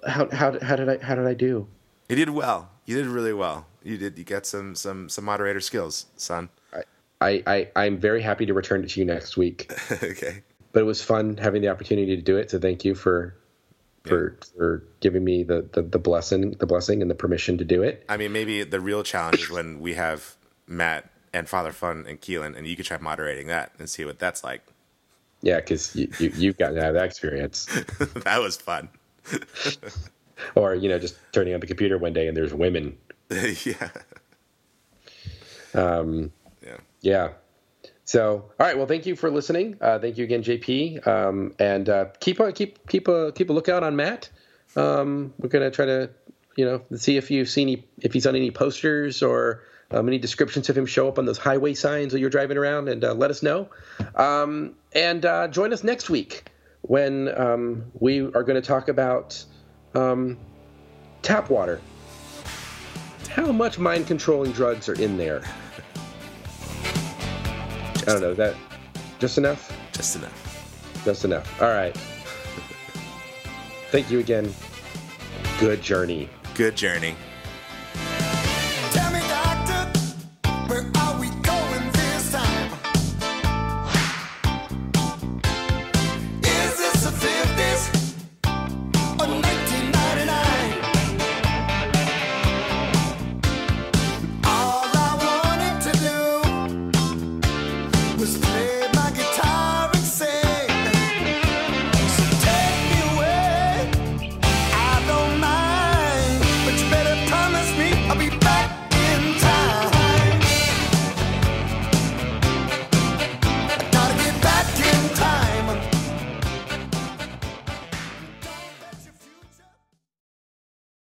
how how how did I how did I do? you did well. You did really well. You did. You got some some some moderator skills, son. I, I I'm very happy to return it to you next week. okay. But it was fun having the opportunity to do it. So thank you for for for giving me the, the the blessing the blessing and the permission to do it. I mean, maybe the real challenge is when we have Matt and Father Fun and Keelan, and you could try moderating that and see what that's like. Yeah, because you, you you've gotten to have that experience. that was fun. or you know, just turning on the computer one day and there's women. yeah. Um, Yeah. yeah. So, all right. Well, thank you for listening. Uh, thank you again, JP. Um, and uh, keep a keep keep a keep a lookout on Matt. Um, we're gonna try to, you know, see if you've seen any, if he's on any posters or um, any descriptions of him show up on those highway signs while you're driving around, and uh, let us know. Um, and uh, join us next week when um, we are going to talk about um, tap water. How much mind controlling drugs are in there? I don't know. Is that just enough? Just enough. Just enough. All right. Thank you again. Good journey. Good journey.